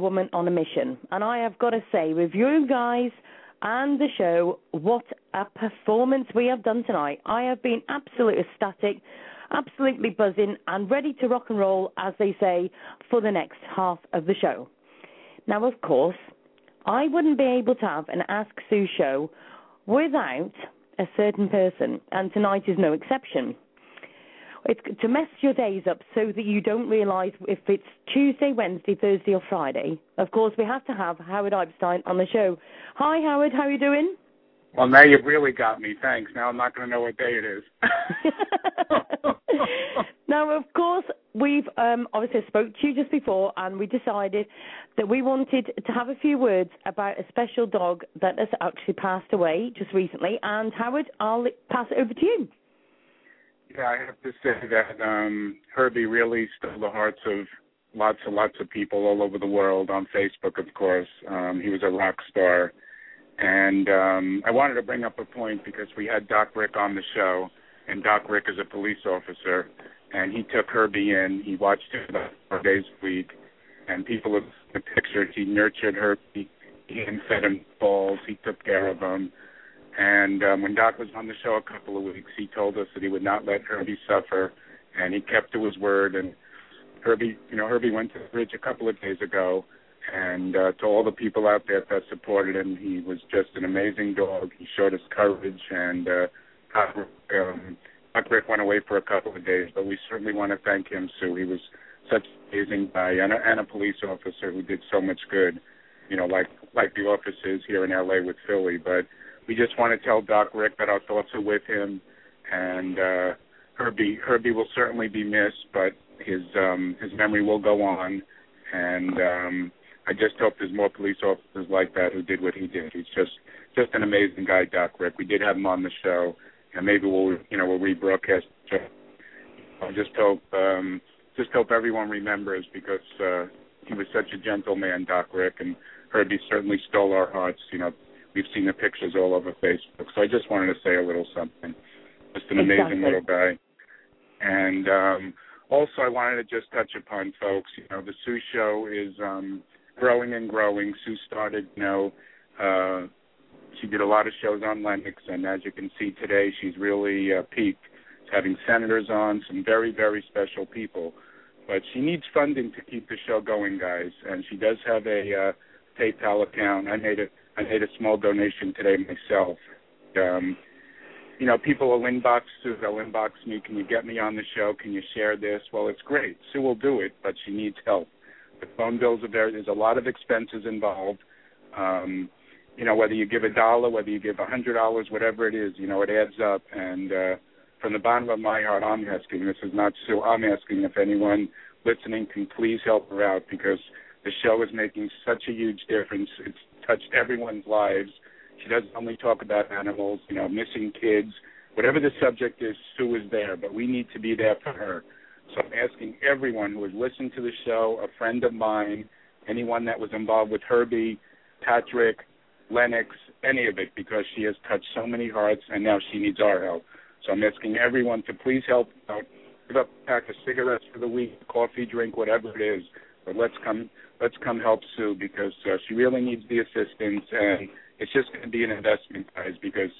Woman on a mission. And I have got to say, with you guys and the show, what a performance we have done tonight. I have been absolutely ecstatic, absolutely buzzing, and ready to rock and roll, as they say, for the next half of the show. Now, of course, I wouldn't be able to have an Ask Sue show without a certain person, and tonight is no exception. It's to mess your days up so that you don't realise if it's Tuesday, Wednesday, Thursday, or Friday. Of course, we have to have Howard Epstein on the show. Hi, Howard. How are you doing? Well, now you've really got me. Thanks. Now I'm not going to know what day it is. now, of course, we've um, obviously spoke to you just before, and we decided that we wanted to have a few words about a special dog that has actually passed away just recently. And Howard, I'll pass it over to you. Yeah, I have to say that um, Herbie really stole the hearts of lots and lots of people all over the world on Facebook, of course. Um, he was a rock star. And um, I wanted to bring up a point because we had Doc Rick on the show, and Doc Rick is a police officer, and he took Herbie in. He watched him about four days a week, and people have the pictures. He nurtured Herbie. He fed him balls. He took care of him. And um, when Doc was on the show a couple of weeks, he told us that he would not let Herbie suffer, and he kept to his word. And Herbie, you know, Herbie went to the bridge a couple of days ago, and uh, to all the people out there that supported him, he was just an amazing dog. He showed us courage, and uh, um, Doc Rick went away for a couple of days, but we certainly want to thank him, Sue. He was such an amazing guy and a, and a police officer who did so much good, you know, like like the officers here in LA with Philly. But we just want to tell Doc Rick that our thoughts are with him, and uh, Herbie Herbie will certainly be missed, but his um, his memory will go on, and um, I just hope there's more police officers like that who did what he did. He's just just an amazing guy, Doc Rick. We did have him on the show, and maybe we'll you know we'll rebroadcast. I just hope um, just hope everyone remembers because uh, he was such a gentle man, Doc Rick, and Herbie certainly stole our hearts. You know, we've seen the pictures all over Facebook. So I just wanted to say a little something. Just an amazing little guy. And um, also, I wanted to just touch upon folks. You know, the Sue Show is um, growing and growing. Sue started, you know, uh, she did a lot of shows on Lennox, and as you can see today, she's really uh, peaked. She's having senators on, some very, very special people. But she needs funding to keep the show going, guys. And she does have a uh, PayPal account. I made a I made a small donation today myself. Um, you know, people will inbox Sue. They'll inbox me. Can you get me on the show? Can you share this? Well, it's great. Sue will do it, but she needs help. The phone bills are there. There's a lot of expenses involved. Um, you know, whether you give a dollar, whether you give a hundred dollars, whatever it is, you know, it adds up. And uh, from the bottom of my heart, I'm asking. This is not Sue. I'm asking if anyone listening can please help her out because the show is making such a huge difference. It's touched everyone's lives. She doesn't only talk about animals, you know, missing kids, whatever the subject is. Sue is there, but we need to be there for her. So I'm asking everyone who has listened to the show, a friend of mine, anyone that was involved with Herbie, Patrick, Lennox, any of it, because she has touched so many hearts, and now she needs our help. So I'm asking everyone to please help out. Give up a pack of cigarettes for the week, coffee, drink, whatever it is. But let's come, let's come help Sue because uh, she really needs the assistance, and it's just going to be an investment, guys. Because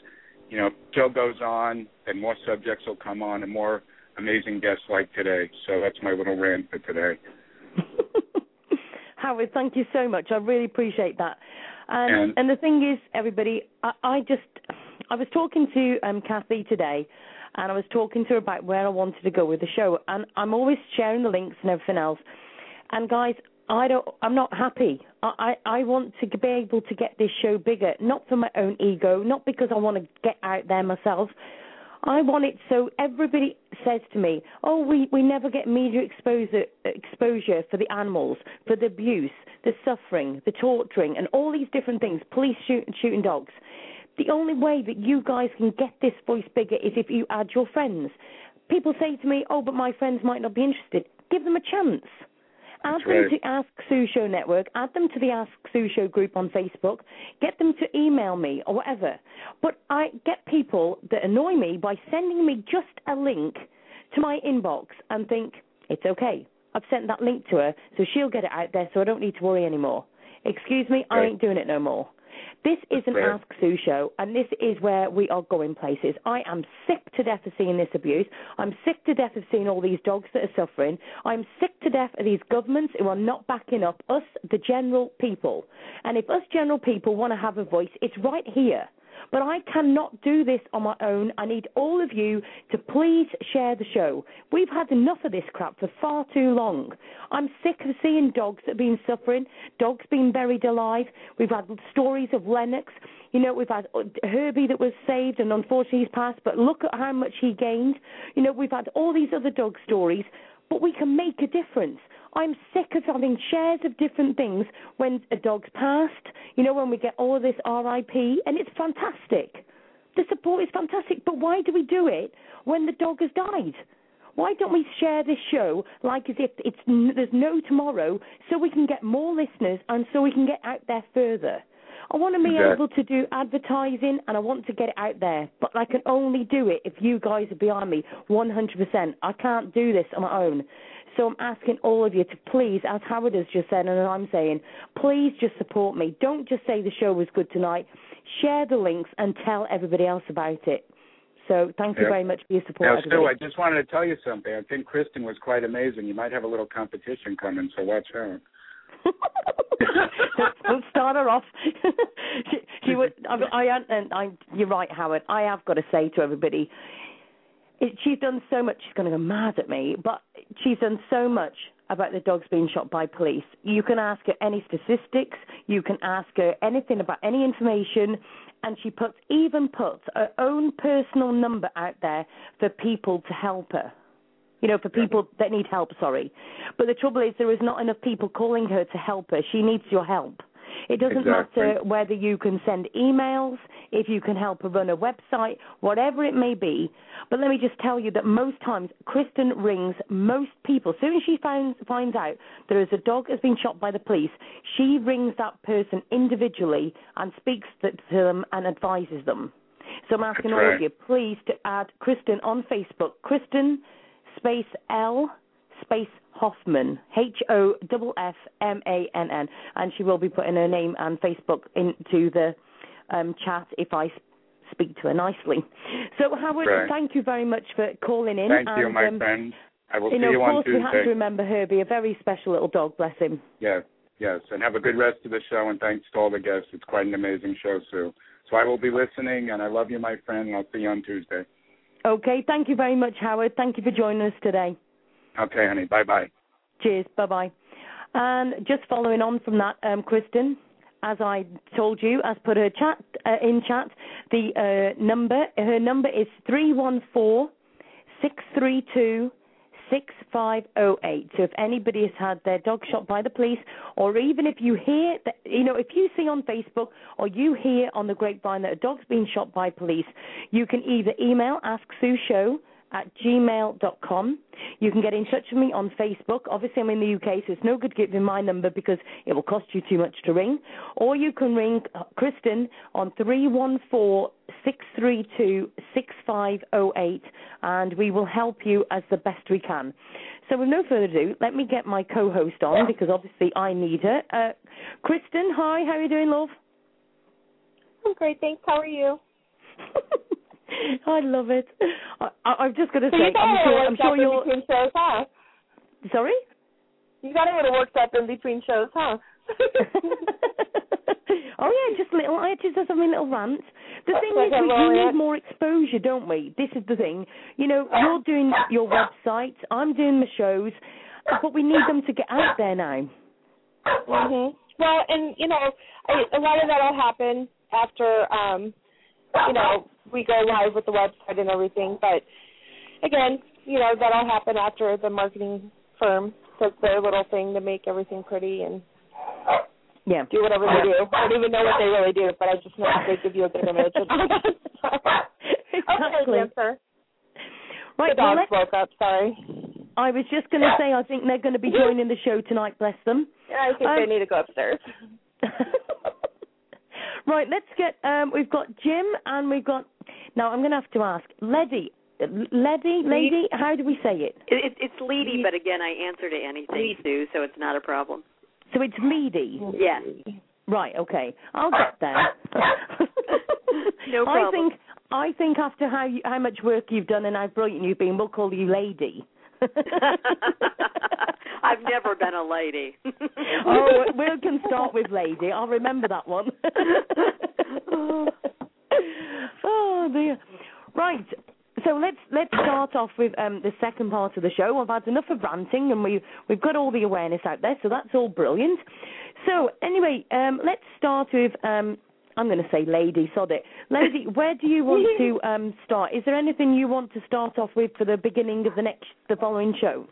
you know, show goes on, and more subjects will come on, and more amazing guests like today. So that's my little rant for today. Howard, thank you so much. I really appreciate that. And, and, and the thing is, everybody, I, I just, I was talking to um, Kathy today, and I was talking to her about where I wanted to go with the show, and I'm always sharing the links and everything else. And guys, I don't. I'm not happy. I, I I want to be able to get this show bigger, not for my own ego, not because I want to get out there myself, I want it so everybody says to me, "Oh, we we never get media exposure exposure for the animals, for the abuse, the suffering, the torturing, and all these different things. Police shoot, shooting dogs." The only way that you guys can get this voice bigger is if you add your friends. People say to me, "Oh, but my friends might not be interested." Give them a chance. Add them to Ask Sue Show Network. Add them to the Ask Sue Show group on Facebook. Get them to email me or whatever. But I get people that annoy me by sending me just a link to my inbox and think it's okay. I've sent that link to her, so she'll get it out there, so I don't need to worry anymore. Excuse me, I ain't doing it no more. This is an Ask Sue show, and this is where we are going places. I am sick to death of seeing this abuse. I'm sick to death of seeing all these dogs that are suffering. I'm sick to death of these governments who are not backing up us, the general people. And if us general people want to have a voice, it's right here. But I cannot do this on my own. I need all of you to please share the show. We've had enough of this crap for far too long. I'm sick of seeing dogs that have been suffering, dogs being buried alive. We've had stories of Lennox. You know, we've had uh, Herbie that was saved and unfortunately he's passed, but look at how much he gained. You know, we've had all these other dog stories, but we can make a difference. I'm sick of having shares of different things when a dog's passed, you know, when we get all this RIP, and it's fantastic. The support is fantastic, but why do we do it when the dog has died? Why don't we share this show like as if it's there's no tomorrow, so we can get more listeners and so we can get out there further? I want to be Exactly. able to do advertising and I want to get it out there, but I can only do it if you guys are behind me 100%. I can't do this on my own. So I'm asking all of you to please, as Howard has just said, and I'm saying, please just support me. Don't just say the show was good tonight. Share the links and tell everybody else about it. So thank you very much for your support, Now, everybody. I just wanted to tell you something. I think Kristin was quite amazing. You might have a little competition coming, so watch out. we'll start her off. she, she would. I, I, and I, you're right, Howard. I have got to say to everybody, it, she's done so much. She's going to go mad at me, but she's done so much about the dogs being shot by police. You can ask her any statistics. You can ask her anything about any information, and she puts even puts her own personal number out there for people to help her. You know, for people that need help, sorry. But the trouble is, there is not enough people calling her to help her. She needs your help. It doesn't Exactly. matter whether you can send emails, if you can help her run a website, whatever it may be. But let me just tell you that most times, Kristin rings most people. As soon as she finds, finds out there is a dog has been shot by the police, she rings that person individually and speaks to them and advises them. So I'm asking That's all right. of you, please, to add Kristin on Facebook. Kristin space L space Hoffman, H O F F M A N N, and she will be putting her name and Facebook into the um, chat if I speak to her nicely. So Howard, Right. thank you very much for calling in. Thank and, you, my um, friend. I will You see know, you of on course, we have Tuesday. to remember Herbie, a very special little dog. Bless him. Yes, yes. And have a good rest of the show, and thanks to all the guests. It's quite an amazing show, Sue. So I will be listening, and I love you, my friend, and I'll see you on Tuesday. Okay, thank you very much, Howard. Thank you for joining us today. Okay, honey. Bye-bye. Cheers. Bye bye. And just following on from that, um, Kristin, as I told you, as put her chat uh, in chat, the uh, number her number is three one four six three two. 6508. So if anybody has had their dog shot by the police, or even if you hear, that, you know, if you see on Facebook or you hear on the grapevine that a dog's been shot by police, you can either email Ask Sue Show at gmail.com. You can get in touch with me on Facebook. Obviously, I'm in the UK, so it's no good giving my number because it will cost you too much to ring. Or you can ring uh, Kristin on 314 632 6508, and we will help you as the best we can. So, with no further ado, let me get my co host on because obviously I need her. Uh, Kristin, hi, how are you doing, love? I'm great, thanks. How are you? I love it. I, I'm just going to So say, you got I'm sure, I'm sure you're. between shows, huh? Sorry? You got a little worked up in between shows, huh? oh yeah, just little. I just have something little rants. The thing is, we, we need more exposure, don't we? This is the thing. You know, you're doing your website, I'm doing the shows, but we need them to get out there now. mhm. Well, and you know, a lot of that'll happen after um, you know, we go live with the website and everything. But again, you know, that'll happen after the marketing firm does their little thing to make everything pretty and Yeah. do whatever they do. I don't even know what they really do, but I just know that they give you a good image. And all that stuff. exactly. Okay, answer. Right. The dogs let's, woke up. Sorry. I was just going to say, I think they're going to be joining the show tonight. Bless them. I think Um, they need to go upstairs. right, let's get. Um, we've got Jim and we've got. Now I'm going to have to ask, Lady, Lady, Lady. How do we say it? It, it, it's Leedy, but again, I answer to anything, Sue, so it's not a problem. So it's Leedy. Yes. Right. Okay. I'll get there. No problem. I think. I think after how you, how much work you've done and how brilliant you've been, we'll call you Lady. I've never been a lady. oh, we can start with Lady. I'll remember that one. oh dear. Right. So let's let's start off with um, the second part of the show. I've had enough of ranting, and we we've got all the awareness out there, so that's all brilliant. So anyway, um, let's start with um, I'm going to say Lady, sod it. Lady, where do you want to um, start? Is there anything you want to start off with for the beginning of the next the following show?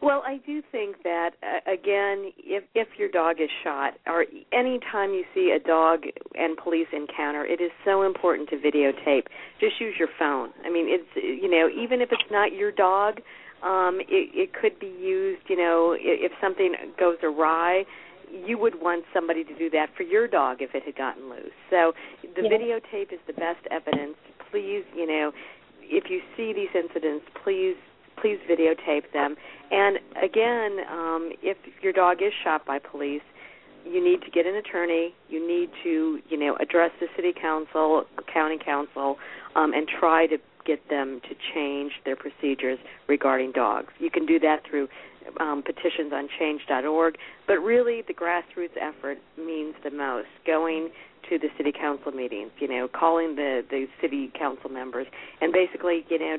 Well, I do think that uh, again, if if your dog is shot, or any time you see a dog and police encounter, it is so important to videotape. Just use your phone. I mean, it's you know, even if it's not your dog, um, it it could be used. You know, i- if something goes awry, you would want somebody to do that for your dog if it had gotten loose. So the Yeah. videotape is the best evidence. Please, you know, if you see these incidents, please please videotape them. And again, um, if your dog is shot by police, you need to get an attorney. You need to, you know, address the city council, county council, um, and try to get them to change their procedures regarding dogs. You can do that through um, petitions on change.org, but really the grassroots effort means the most. Going to the city council meetings, you know, calling the the city council members, and basically, you know,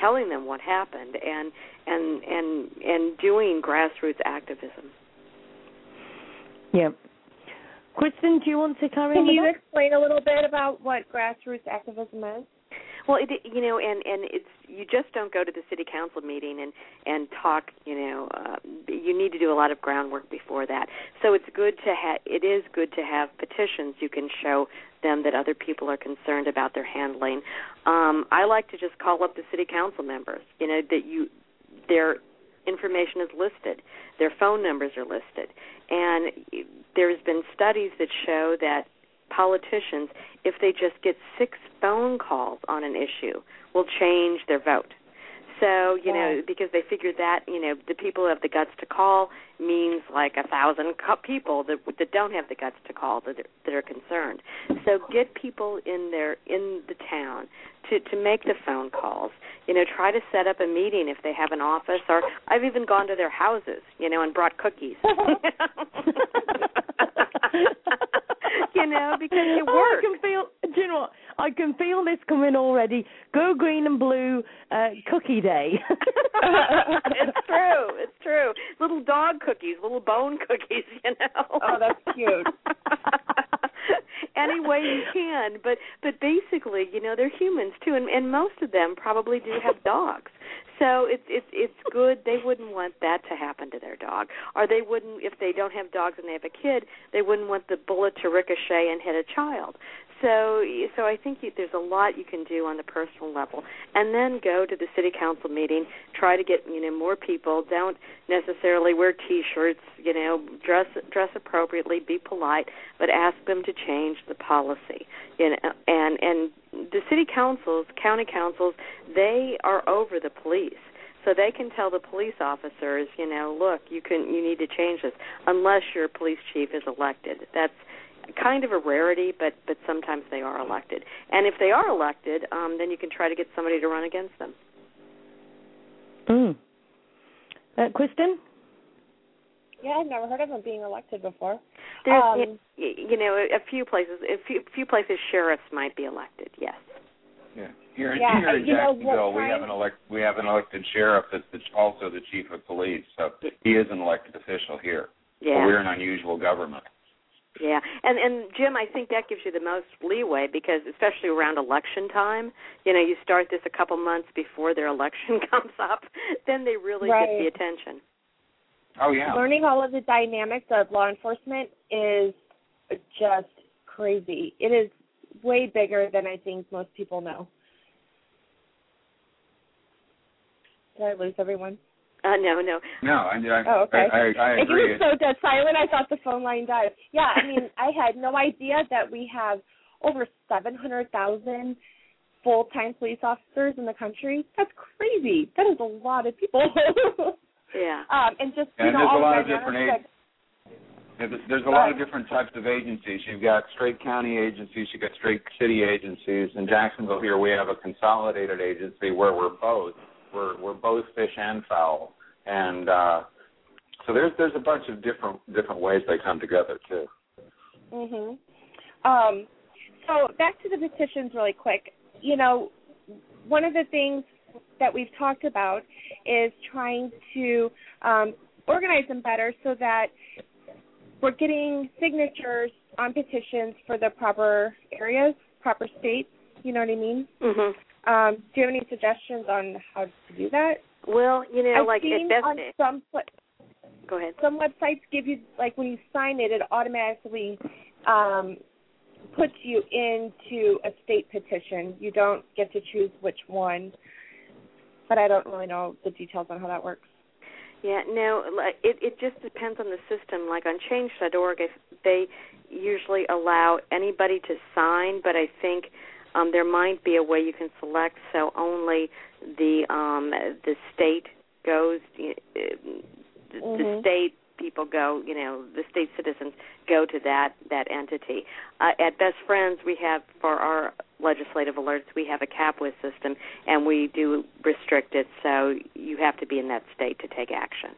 telling them what happened, and and and and doing grassroots activism. Yeah. Kristin, do you want to carry Can on with you explain a little bit about what grassroots activism is? Well, it, you know, and and it's you just don't go to the city council meeting and and talk. You know, uh, you need to do a lot of groundwork before that. So it's good to have. It is good to have petitions. You can show them that other people are concerned about their handling. Um, I like to just call up the city council members. You know that you their information is listed, their phone numbers are listed, and there's been studies that show that politicians, if they just get six phone calls on an issue, will change their vote. So you know, because they figured that you know the people who have the guts to call means like a thousand people that that don't have the guts to call that are, that are concerned. So get people in there in the town to to make the phone calls. You know, try to set up a meeting if they have an office, or I've even gone to their houses. You know, and brought cookies. you know, because it Oh, I can feel. General. you know what? I can feel this coming already. Go green and blue, uh, cookie day. it's true. It's true. Little dog cookies, little bone cookies, you know. Oh, that's cute. Any way you can, but but basically, you know, they're humans too, and and most of them probably do have dogs. So it's it's it's good. They wouldn't want that to happen to their dog, or they wouldn't if they don't have dogs and they have a kid. They wouldn't want the bullet to ricochet and hit a child. So so I think you, there's a lot you can do on the personal level, and then go to the city council meeting. Try to get you know more people. Don't necessarily wear T-shirts. You know, dress dress appropriately. Be polite, but ask them to change the policy. You know, and and the city councils, county councils, they are over the police. So they can tell the police officers, you know, look, you can you need to change this unless your police chief is elected. That's kind of a rarity, but but sometimes they are elected. And if they are elected, um, then you can try to get somebody to run against them. mm. uh, Kristin? Yeah, I've never heard of them being elected before. There's, Um, you know, a few places, a few, few places, sheriffs might be elected. Yes. Yeah. Here, Yeah, here in you know, Jacksonville, we have an elect we have an elected sheriff that's the, also the chief of police. So he is an elected official here. Yeah. But we're an unusual government. Yeah, and and Jim, I think that gives you the most leeway because especially around election time, you know, you start this a couple months before their election comes up, then they really get the attention. Oh yeah. Learning all of the dynamics of law enforcement is just crazy. It is way bigger than I think most people know. Did I lose everyone? Uh, no, no. No, I, I, Oh, okay. I, I, I It agree. was so dead silent. I thought the phone line died. Yeah, I mean, I had no idea that we have over seven hundred thousand full-time police officers in the country. That's crazy. That is a lot of people. Yeah. um, and just you And know, there's a lot of different There's there's a lot of different types of agencies. You've got straight county agencies, you've got straight city agencies. In Jacksonville here, we have a consolidated agency where we're both. We're we're both fish and fowl, and uh, so there's there's a bunch of different different ways they come together too. that- Mhm. Um, so back to the petitions really quick. You know, one of the things that we've talked about is trying to um, organize them better so that we're getting signatures on petitions for the proper areas, proper states. You know what I mean? Mm Mhm. Um, do you have any suggestions on how to do that? Well, you know, I've like seen best. on some Go ahead. some websites give you like when you sign it, it automatically um, puts you into a state petition. You don't get to choose which one, but I don't really know the details on how that works. Yeah, no, like, it it just depends on the system. Like on Change.org, if they usually allow anybody to sign, but I think um, there might be a way you can select so only the um, the state goes, uh, the, Mhm. the state people go, you know, the state citizens go to that that entity. Uh, at Best Friends, we have for our legislative alerts, we have a Capwiz system, and we do restrict it, so you have to be in that state to take action.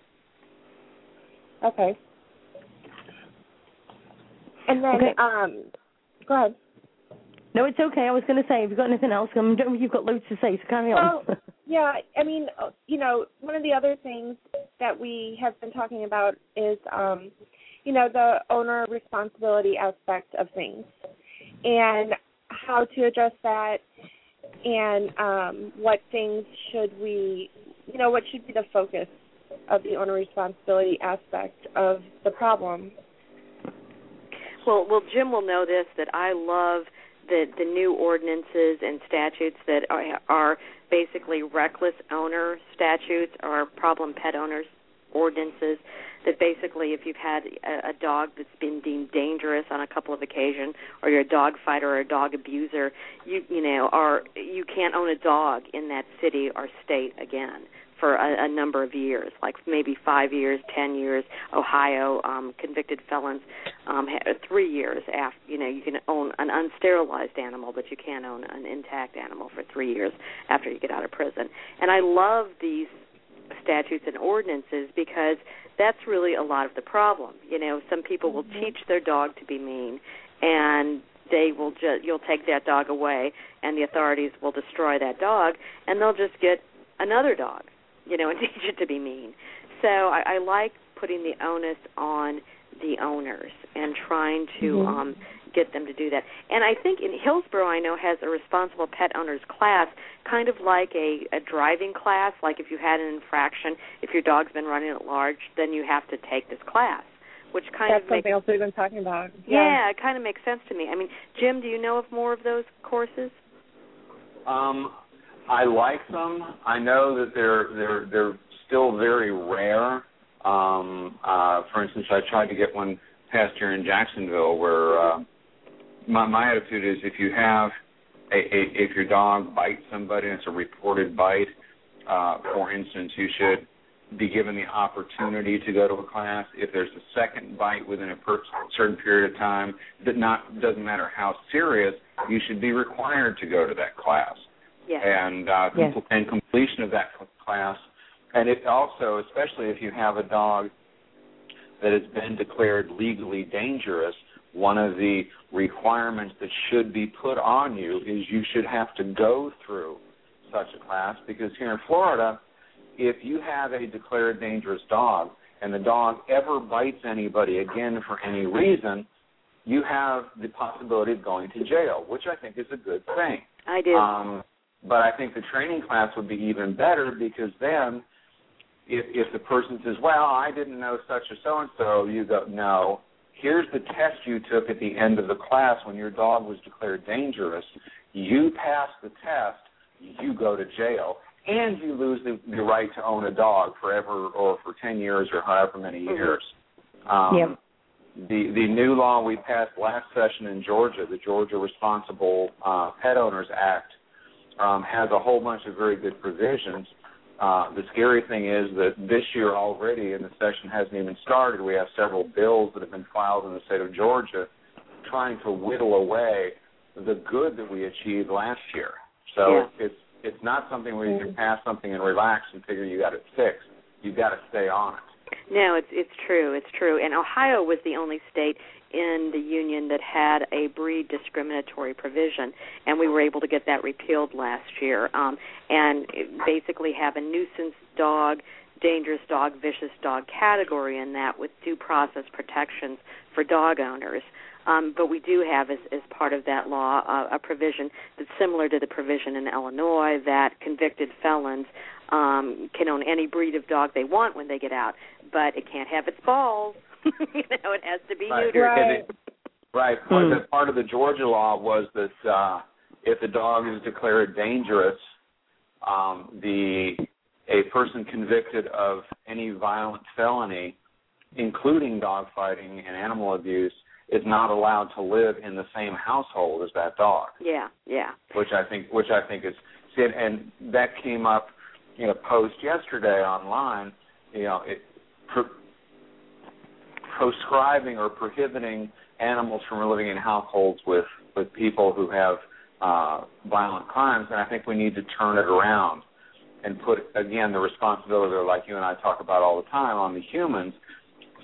Okay. And then, Okay. um, go ahead. No, it's okay. I was going to say, have you got anything else? I'm, you've got loads to say, so carry on. Well, yeah, I mean, uh, you know, one of the other things that we have been talking about is, um, you know, the owner responsibility aspect of things and how to address that and um, what things should we, you know, what should be the focus of the owner responsibility aspect of the problem. Well, well, Jim will know this that I love the the new ordinances and statutes that are, are basically reckless owner statutes or problem pet owners ordinances that basically if you've had a, a dog that's been deemed dangerous on a couple of occasions or you're a dog fighter or a dog abuser you you know or you can't own a dog in that city or state again for a, a number of years, like maybe five years, ten years. Ohio um, convicted felons um, ha- three years after. You know, you can own an unsterilized animal, but you can't own an intact animal for three years after you get out of prison. And I love these statutes and ordinances because that's really a lot of the problem. You know, some people will teach their dog to be mean, and they will just you'll take that dog away, and the authorities will destroy that dog, and they'll just get another dog you know, and teach it to be mean. So I, I like putting the onus on the owners and trying to Mhm. um get them to do that. And I think in Hillsborough I know has a responsible pet owners class, kind of like a, a driving class, like if you had an infraction, if your dog's been running at large, then you have to take this class. Which kind That's of makes something else we've been talking about. yeah, it kind of makes sense to me. I mean, Jim, do you know of more of those courses? Um, I like them. I know that they're they're they're still very rare. Um, uh, for instance, I tried to get one past here in Jacksonville, where uh, my my attitude is if you have a, a if your dog bites somebody and it's a reported bite, uh, for instance, you should be given the opportunity to go to a class. If there's a second bite within a per- certain period of time, that not doesn't matter how serious, you should be required to go to that class Yes. and uh, Yes. and completion of that cl- class. And it also, especially if you have a dog that has been declared legally dangerous, one of the requirements that should be put on you is you should have to go through such a class because here in Florida, if you have a declared dangerous dog and the dog ever bites anybody again for any reason, you have the possibility of going to jail, which I think is a good thing. I do. Um, but I think the training class would be even better because then, if if the person says, "Well, I didn't know such or so and so," you go, "No, here's the test you took at the end of the class when your dog was declared dangerous. You passed the test, you go to jail, and you lose the, the right to own a dog forever or for ten years or however many years." Um, Yep. the the new law we passed last session in Georgia, the Georgia Responsible uh, Pet Owners Act, um, has a whole bunch of very good provisions. Uh, the scary thing is that this year already, and the session hasn't even started, we have several bills that have been filed in the state of Georgia trying to whittle away the good that we achieved last year. So Yeah. it's it's not something where you can pass something and relax and figure you got it fixed. You've got to stay on it. No, it's it's true. It's true. And Ohio was the only state in the union that had a breed discriminatory provision, and we were able to get that repealed last year. Um, and basically have a nuisance dog, dangerous dog, vicious dog category in that with due process protections for dog owners. Um, but we do have, as, as part of that law, uh, a provision that's similar to the provision in Illinois that convicted felons um, can own any breed of dog they want when they get out, but it can't have its balls. you know, it has to be Right. neutered. Right. And it- right. Part, of the, part of the Georgia law was that uh, if the dog is declared dangerous, um, the a person convicted of any violent felony, including dogfighting and animal abuse, is not allowed to live in the same household as that dog. Yeah, yeah. Which I think, which I think is, and that came up in a post yesterday online. You know, it, pro, proscribing or prohibiting animals from living in households with with people who have uh, violent crimes, and I think we need to turn it around and put again the responsibility, like you and I talk about all the time, on the humans.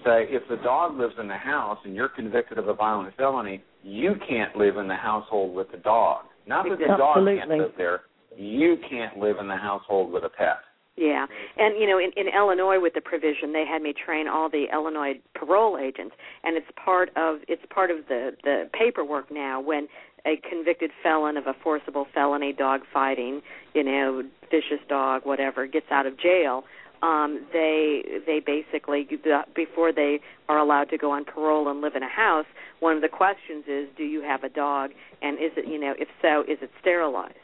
Say, if the dog lives in the house and you're convicted of a violent felony, you can't live in the household with the dog. Not that the dog can't live there, you can't live in the household with a pet. Yeah, and you know, in, in Illinois, with the provision, they had me train all the Illinois parole agents, and it's part of it's part of the the paperwork now when a convicted felon of a forcible felony, dog fighting, you know, vicious dog, whatever, gets out of jail. Um, they they basically before they are allowed to go on parole and live in a house, one of the questions is, do you have a dog, and is it you know, if so, is it sterilized?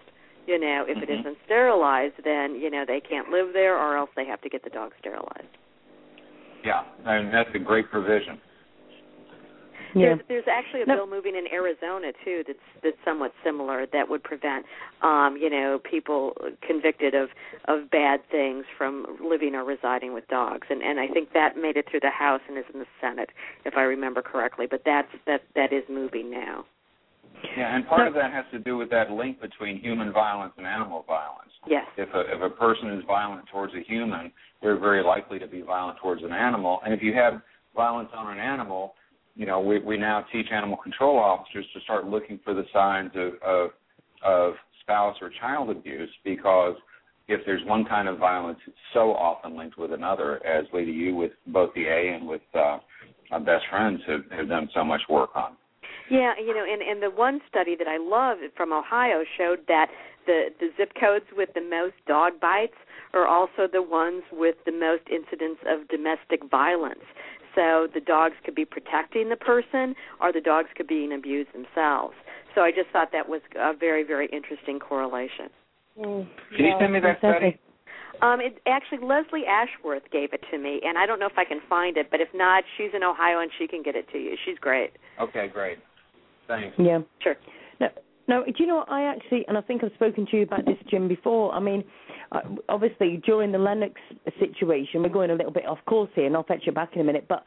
You know, if mm-hmm. it isn't sterilized, then you know they can't live there, or else they have to get the dog sterilized. Yeah, and that's a great provision. Yeah. There's, there's actually a bill moving in Arizona too that's that's somewhat similar that would prevent um, you know, people convicted of of bad things from living or residing with dogs. And and I think that made it through the House and is in the Senate if I remember correctly, but that's that that is moving now. Yeah, and part of that has to do with that link between human violence and animal violence. Yes. If a if a person is violent towards a human, they're very likely to be violent towards an animal. And if you have violence on an animal, you know, we we now teach animal control officers to start looking for the signs of of, of spouse or child abuse because if there's one kind of violence, it's so often linked with another, as Lady U with both the A and with uh, best friends have, have done so much work on. Yeah, you know, and and the one study that I love from Ohio showed that the the zip codes with the most dog bites are also the ones with the most incidents of domestic violence. So the dogs could be protecting the person, or the dogs could be being abused themselves. So I just thought that was a very very interesting correlation. Mm, Can you send me that study? Um, it actually Leslie Ashworth gave it to me, and I don't know if I can find it, but if not, she's in Ohio and she can get it to you. She's great. Okay, great. Thanks. Yeah. Sure. No, no. Do you know? I actually, and I think I've spoken to you about this, Jim, before. I mean, uh, obviously during the Lennox situation, we're going a little bit off course here, and I'll fetch you back in a minute. But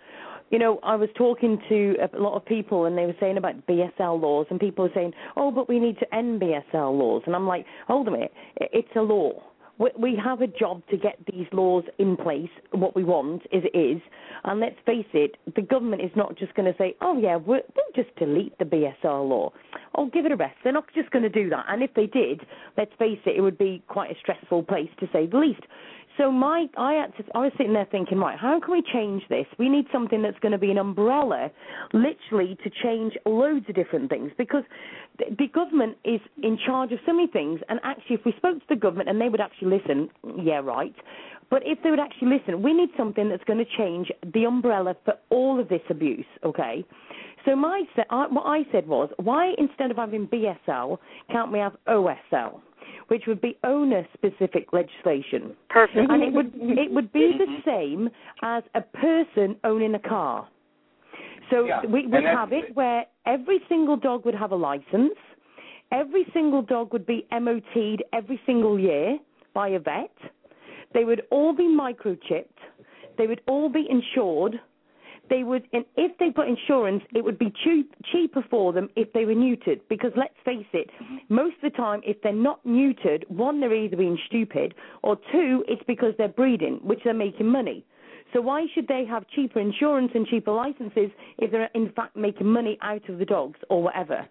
you know, I was talking to a lot of people, and they were saying about BSL laws, and people were saying, "Oh, but we need to end BSL laws," and I'm like, "Hold a minute, it's a law." We have a job to get these laws in place. What we want is it is, and let's face it, the government is not just going to say, "Oh yeah, we'll just delete the BSR law." Oh, give it a rest. They're not just going to do that. And if they did, let's face it, it would be quite a stressful place to say the least. So my, I had to, I was sitting there thinking, right, how can we change this? We need something that's going to be an umbrella, literally, to change loads of different things because the, the government is in charge of so many things. And actually, if we spoke to the government and they would actually listen, yeah, right. But if they would actually listen, we need something that's going to change the umbrella for all of this abuse, okay? So my what I said was, why instead of having BSL, can't we have OSL? which would be owner specific legislation. Perfect. And it would it would be the mm-hmm. same as a person owning a car. So yeah. we would have it where every single dog would have a license. Every single dog would be MOT'd every single year by a vet. They would all be microchipped. They would all be insured they would, and if they put insurance, it would be cheap, cheaper for them if they were neutered. Because let's face it, mm-hmm. most of the time, if they're not neutered, one, they're either being stupid, or two, it's because they're breeding, which they're making money. So why should they have cheaper insurance and cheaper licenses if they're in fact making money out of the dogs or whatever?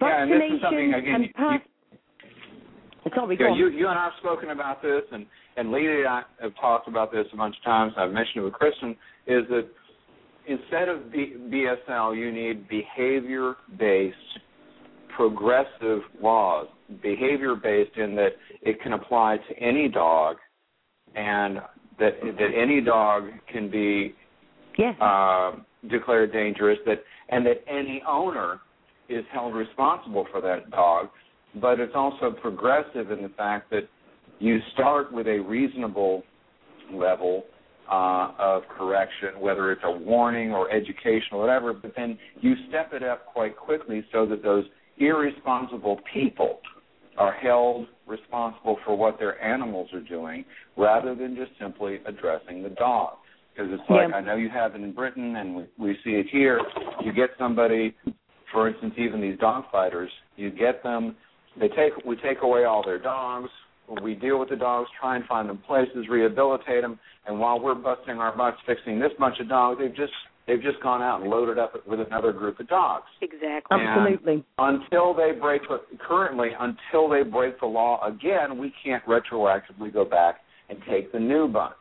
Yeah, and this is something again. And pass- you, Sorry, yeah, you, you and I have spoken about this, and and Lady and I have talked about this a bunch of times. I've mentioned it with Kristin. Is that instead of B- BSL, you need behavior based progressive laws. Behavior based in that it can apply to any dog and that that any dog can be yes. uh, declared dangerous that and that any owner is held responsible for that dog but it's also progressive in the fact that you start with a reasonable level uh, of correction, whether it's a warning or educational, whatever, but then you step it up quite quickly so that those irresponsible people are held responsible for what their animals are doing rather than just simply addressing the dog. Because it's like, Yeah. I know you have it in Britain and we, we see it here. You get somebody, for instance, even these dog fighters, you get them, they take, we take away all their dogs, we deal with the dogs, try and find them places, rehabilitate them, and while we're busting our butts fixing this bunch of dogs, they've just they've just gone out and loaded up with another group of dogs. Exactly. Absolutely. Until they break currently until they break the law again, we can't retroactively go back and take the new bunch.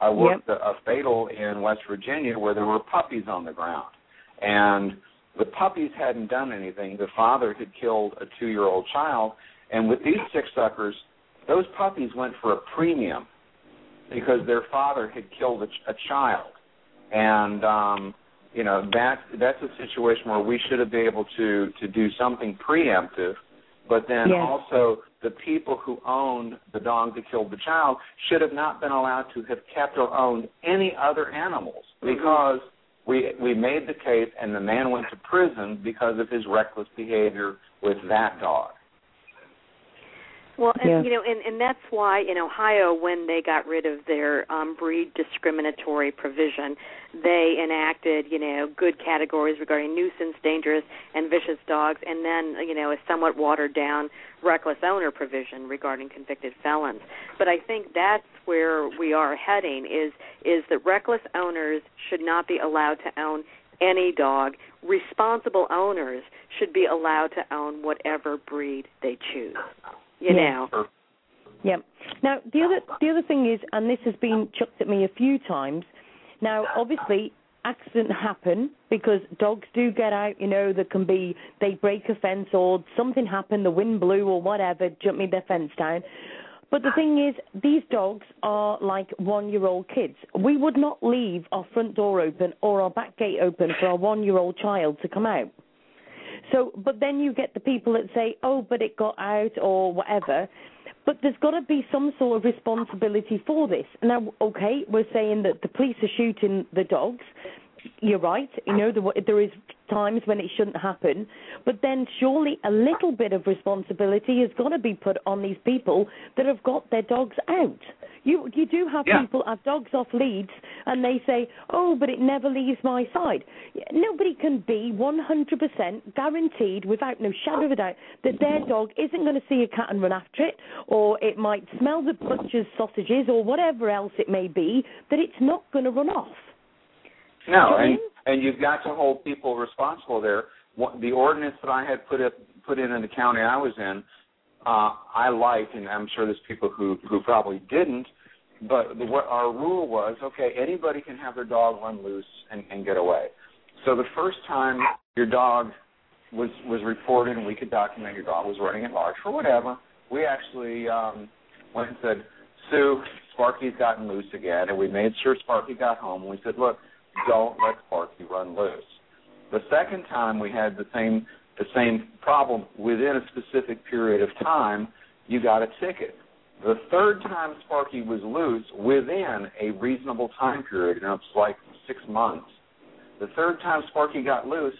I worked a, a fatal in West Virginia where there were puppies on the ground, and the puppies hadn't done anything. The father had killed a two-year-old child, and with these six suckers, those puppies went for a premium because their father had killed a, ch- a child, and um, you know that that's a situation where we should have been able to to do something preemptive, but then Yes. also the people who owned the dog that killed the child should have not been allowed to have kept or owned any other animals because we we made the case and the man went to prison because of his reckless behavior with that dog. Well, and Yeah. you know, and and that's why in Ohio, when they got rid of their um, breed discriminatory provision, they enacted you know good categories regarding nuisance, dangerous, and vicious dogs, and then you know a somewhat watered down reckless owner provision regarding convicted felons. But I think that's where we are heading is is that reckless owners should not be allowed to own any dog. Responsible owners should be allowed to own whatever breed they choose. You Yeah. know. Yeah. Now the other the other thing is, and this has been chucked at me a few times. Now, obviously, accidents happen because dogs do get out. You know, there can be they break a fence or something happened, the wind blew or whatever, jumping their fence down. But the thing is, these dogs are like one-year-old kids. We would not leave our front door open or our back gate open for our one-year-old child to come out. So, but then you get the people that say, "Oh, but it got out" or whatever. But there's got to be some sort of responsibility for this. Now, okay, we're saying that the police are shooting the dogs. You're right. You know, there, there is times when it shouldn't happen. But then surely a little bit of responsibility has got to be put on these people that have got their dogs out. You you do have Yeah. people have dogs off leads and they say, "Oh, but it never leaves my side." Nobody can be 100% guaranteed without no shadow of a doubt that their dog isn't going to see a cat and run after it or it might smell the butcher's sausages or whatever else it may be that it's not going to run off. No, and and you've got to hold people responsible there. What, the ordinance that I had put up put in in the county I was in, uh, I liked, and I'm sure there's people who who probably didn't. But the, what our rule was, okay, anybody can have their dog run loose and, and get away. So the first time your dog was was reported, and we could document your dog was running at large for whatever, we actually um, went and said, Sue, Sparky's gotten loose again, and we made sure Sparky got home. And we said, look, don't let Sparky run loose. The second time we had the same the same problem within a specific period of time, you got a ticket. The third time Sparky was loose within a reasonable time period, and it's like six months. The third time Sparky got loose,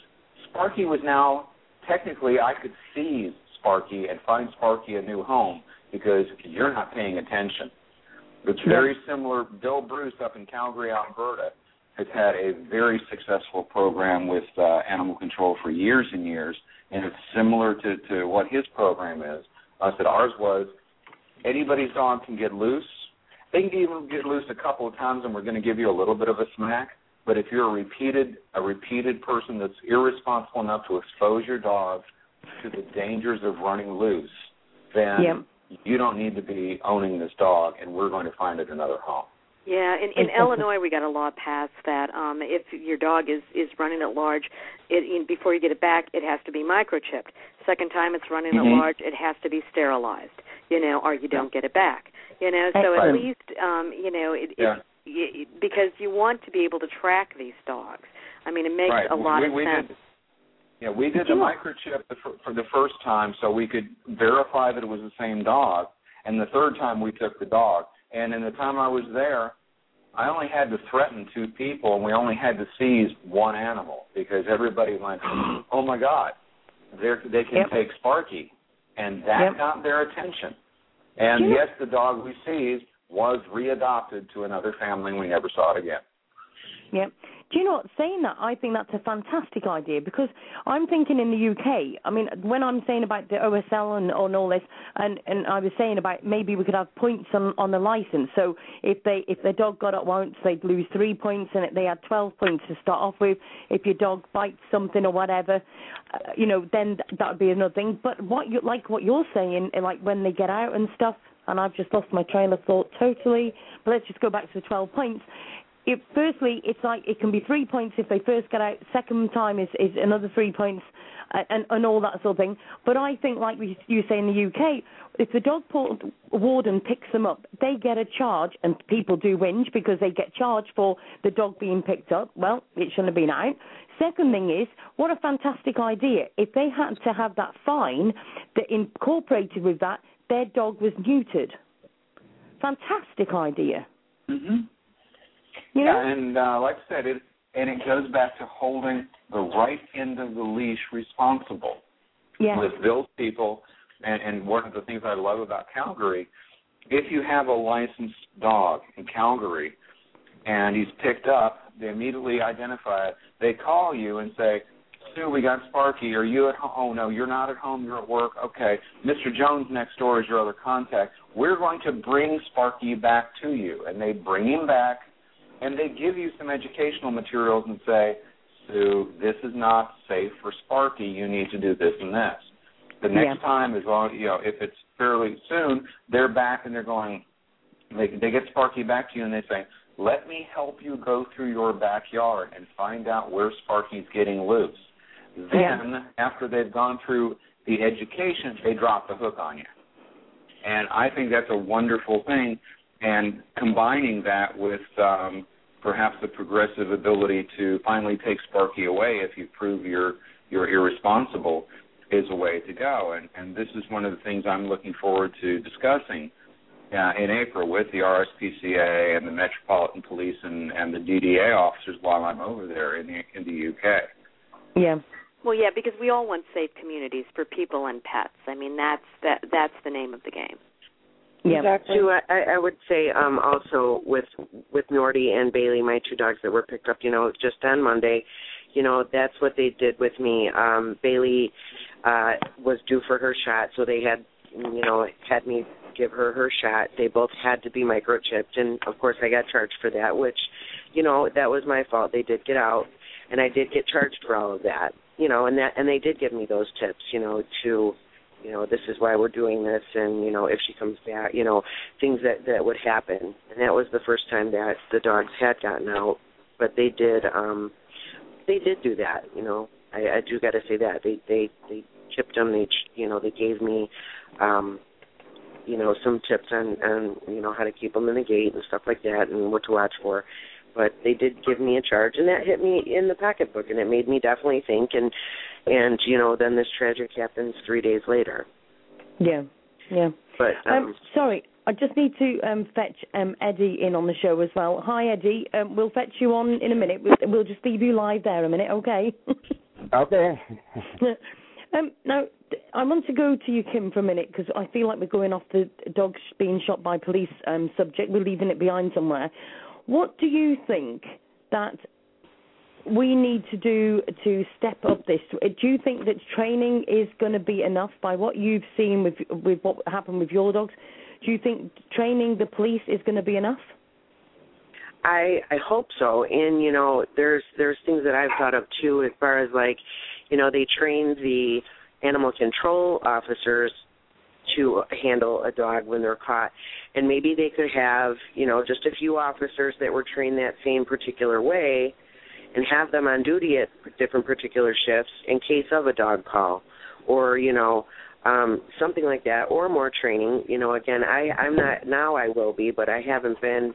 Sparky was now technically I could seize Sparky and find Sparky a new home because you're not paying attention. It's very similar. Bill Bruce up in Calgary, Alberta, has had a very successful program with uh, animal control for years and years, and it's similar to, to what his program is. I said ours was anybody's dog can get loose. They can even get loose a couple of times, and we're going to give you a little bit of a smack. But if you're a repeated a repeated person that's irresponsible enough to expose your dog to the dangers of running loose, then Yep. you don't need to be owning this dog, and we're going to find it another home. Yeah, in, in Illinois, we got a law passed that um, if your dog is is running at large, it, in, before you get it back, it has to be microchipped. Second time it's running Mhm. at large, it has to be sterilized. You know, or you don't get it back. You know, so at least um, you know it, Yeah. it, y because you want to be able to track these dogs. I mean, it makes right. a lot we, of we sense. Did, yeah, we did the Yeah. microchip the, for the first time, so we could verify that it was the same dog. and the third time we took the dog. And in the time I was there, I only had to threaten two people, and we only had to seize one animal because everybody went, "Oh my God, they they can Yep. take Sparky," and that Yep. got their attention. And Yeah. yes, the dog we seized was readopted to another family, and we never saw it again. Yeah. Do you know what? Saying that, I think that's a fantastic idea because I'm thinking in the UK. I mean, when I'm saying about the OSL and, all this, and and I was saying about maybe we could have points on on the license. So if they if their dog got it once, they'd lose three points, and they had 12 points to start off with. If your dog bites something or whatever, uh, you know, then th- that would be another thing. But what you like what you're saying, like when they get out and stuff, and I've just lost my train of thought totally. But let's just go back to the 12 points it, firstly, it's like it can be three points if they first get out. Second time is, is another three points, and and all that sort of thing. But I think, like you say in the UK, if the dog warden picks them up, they get a charge, and people do whinge because they get charged for the dog being picked up. Well, it shouldn't have been out. Second thing is, what a fantastic idea! If they had to have that fine that incorporated with that, their dog was neutered. Fantastic idea. Mm-hmm. You know? Yeah, and uh, like I said, it and it goes back to holding the right end of the leash responsible Yeah. with those people. And, and one of the things I love about Calgary, if you have a licensed dog in Calgary and he's picked up, they immediately identify it. They call you and say, Sue, we got Sparky. Are you at home? Oh, no, you're not at home. You're at work. Okay. Mr. Jones next door is your other contact. We're going to bring Sparky back to you. And they bring him back and they give you some educational materials and say, Sue, this is not safe for Sparky. You need to do this and this. The next Yeah. time, as long you know, if it's fairly soon, they're back and they're going. They they get Sparky back to you and they say, "Let me help you go through your backyard and find out where Sparky's getting loose." Then, Yeah. after they've gone through the education, they drop the hook on you. And I think that's a wonderful thing. And combining that with um, perhaps the progressive ability to finally take Sparky away if you prove you're you're irresponsible is a way to go. And and this is one of the things I'm looking forward to discussing uh, in April with the RSPCA and the Metropolitan Police and, and the DDA officers while I'm over there in the in the UK. Yeah. Well, yeah, because we all want safe communities for people and pets. I mean, that's that that's the name of the game. Yeah. Sue, I, I would say um, also with with Nordy and Bailey, my two dogs that were picked up, you know, just on Monday, you know, that's what they did with me. Um, Bailey uh, was due for her shot, so they had, you know, had me give her her shot. They both had to be microchipped, and of course, I got charged for that, which, you know, that was my fault. They did get out, and I did get charged for all of that, you know, and that and they did give me those tips, you know, to you know this is why we're doing this and you know if she comes back you know things that that would happen. And that was the first time that the dogs had gotten out but they did um they did do that you know. I i do got to say that. They they they chipped them they you know they gave me um you know some tips on on you know how to keep them in the gate and stuff like that and what to watch for but they did give me a charge and that hit me in the pocketbook and it made me definitely think and and you know then this tragic happens three days later Yeah. Yeah. but um, Um, sorry, I just need to um, fetch um, Eddie in on the show as well. Hi, Eddie. Um, we'll fetch you on in a minute. We'll, we'll just leave you live there a minute, okay? Okay. um, now, I want to go to you, Kim, for a minute because I feel like we're going off the dog sh- being shot by police um, subject. We're leaving it behind somewhere. What do you think that we need to do to step up this? Do you think that training is going to be enough by what you've seen with with what happened with your dogs? Do you think training the police is going to be enough? I I hope so. And you know, there's there's things that I've thought of too, as far as like, you know, they train the animal control officers to handle a dog when they're caught, and maybe they could have, you know, just a few officers that were trained that same particular way, and have them on duty at different particular shifts in case of a dog call, or you know, um something like that or more training. You know again i i'm not now i will be but i haven't been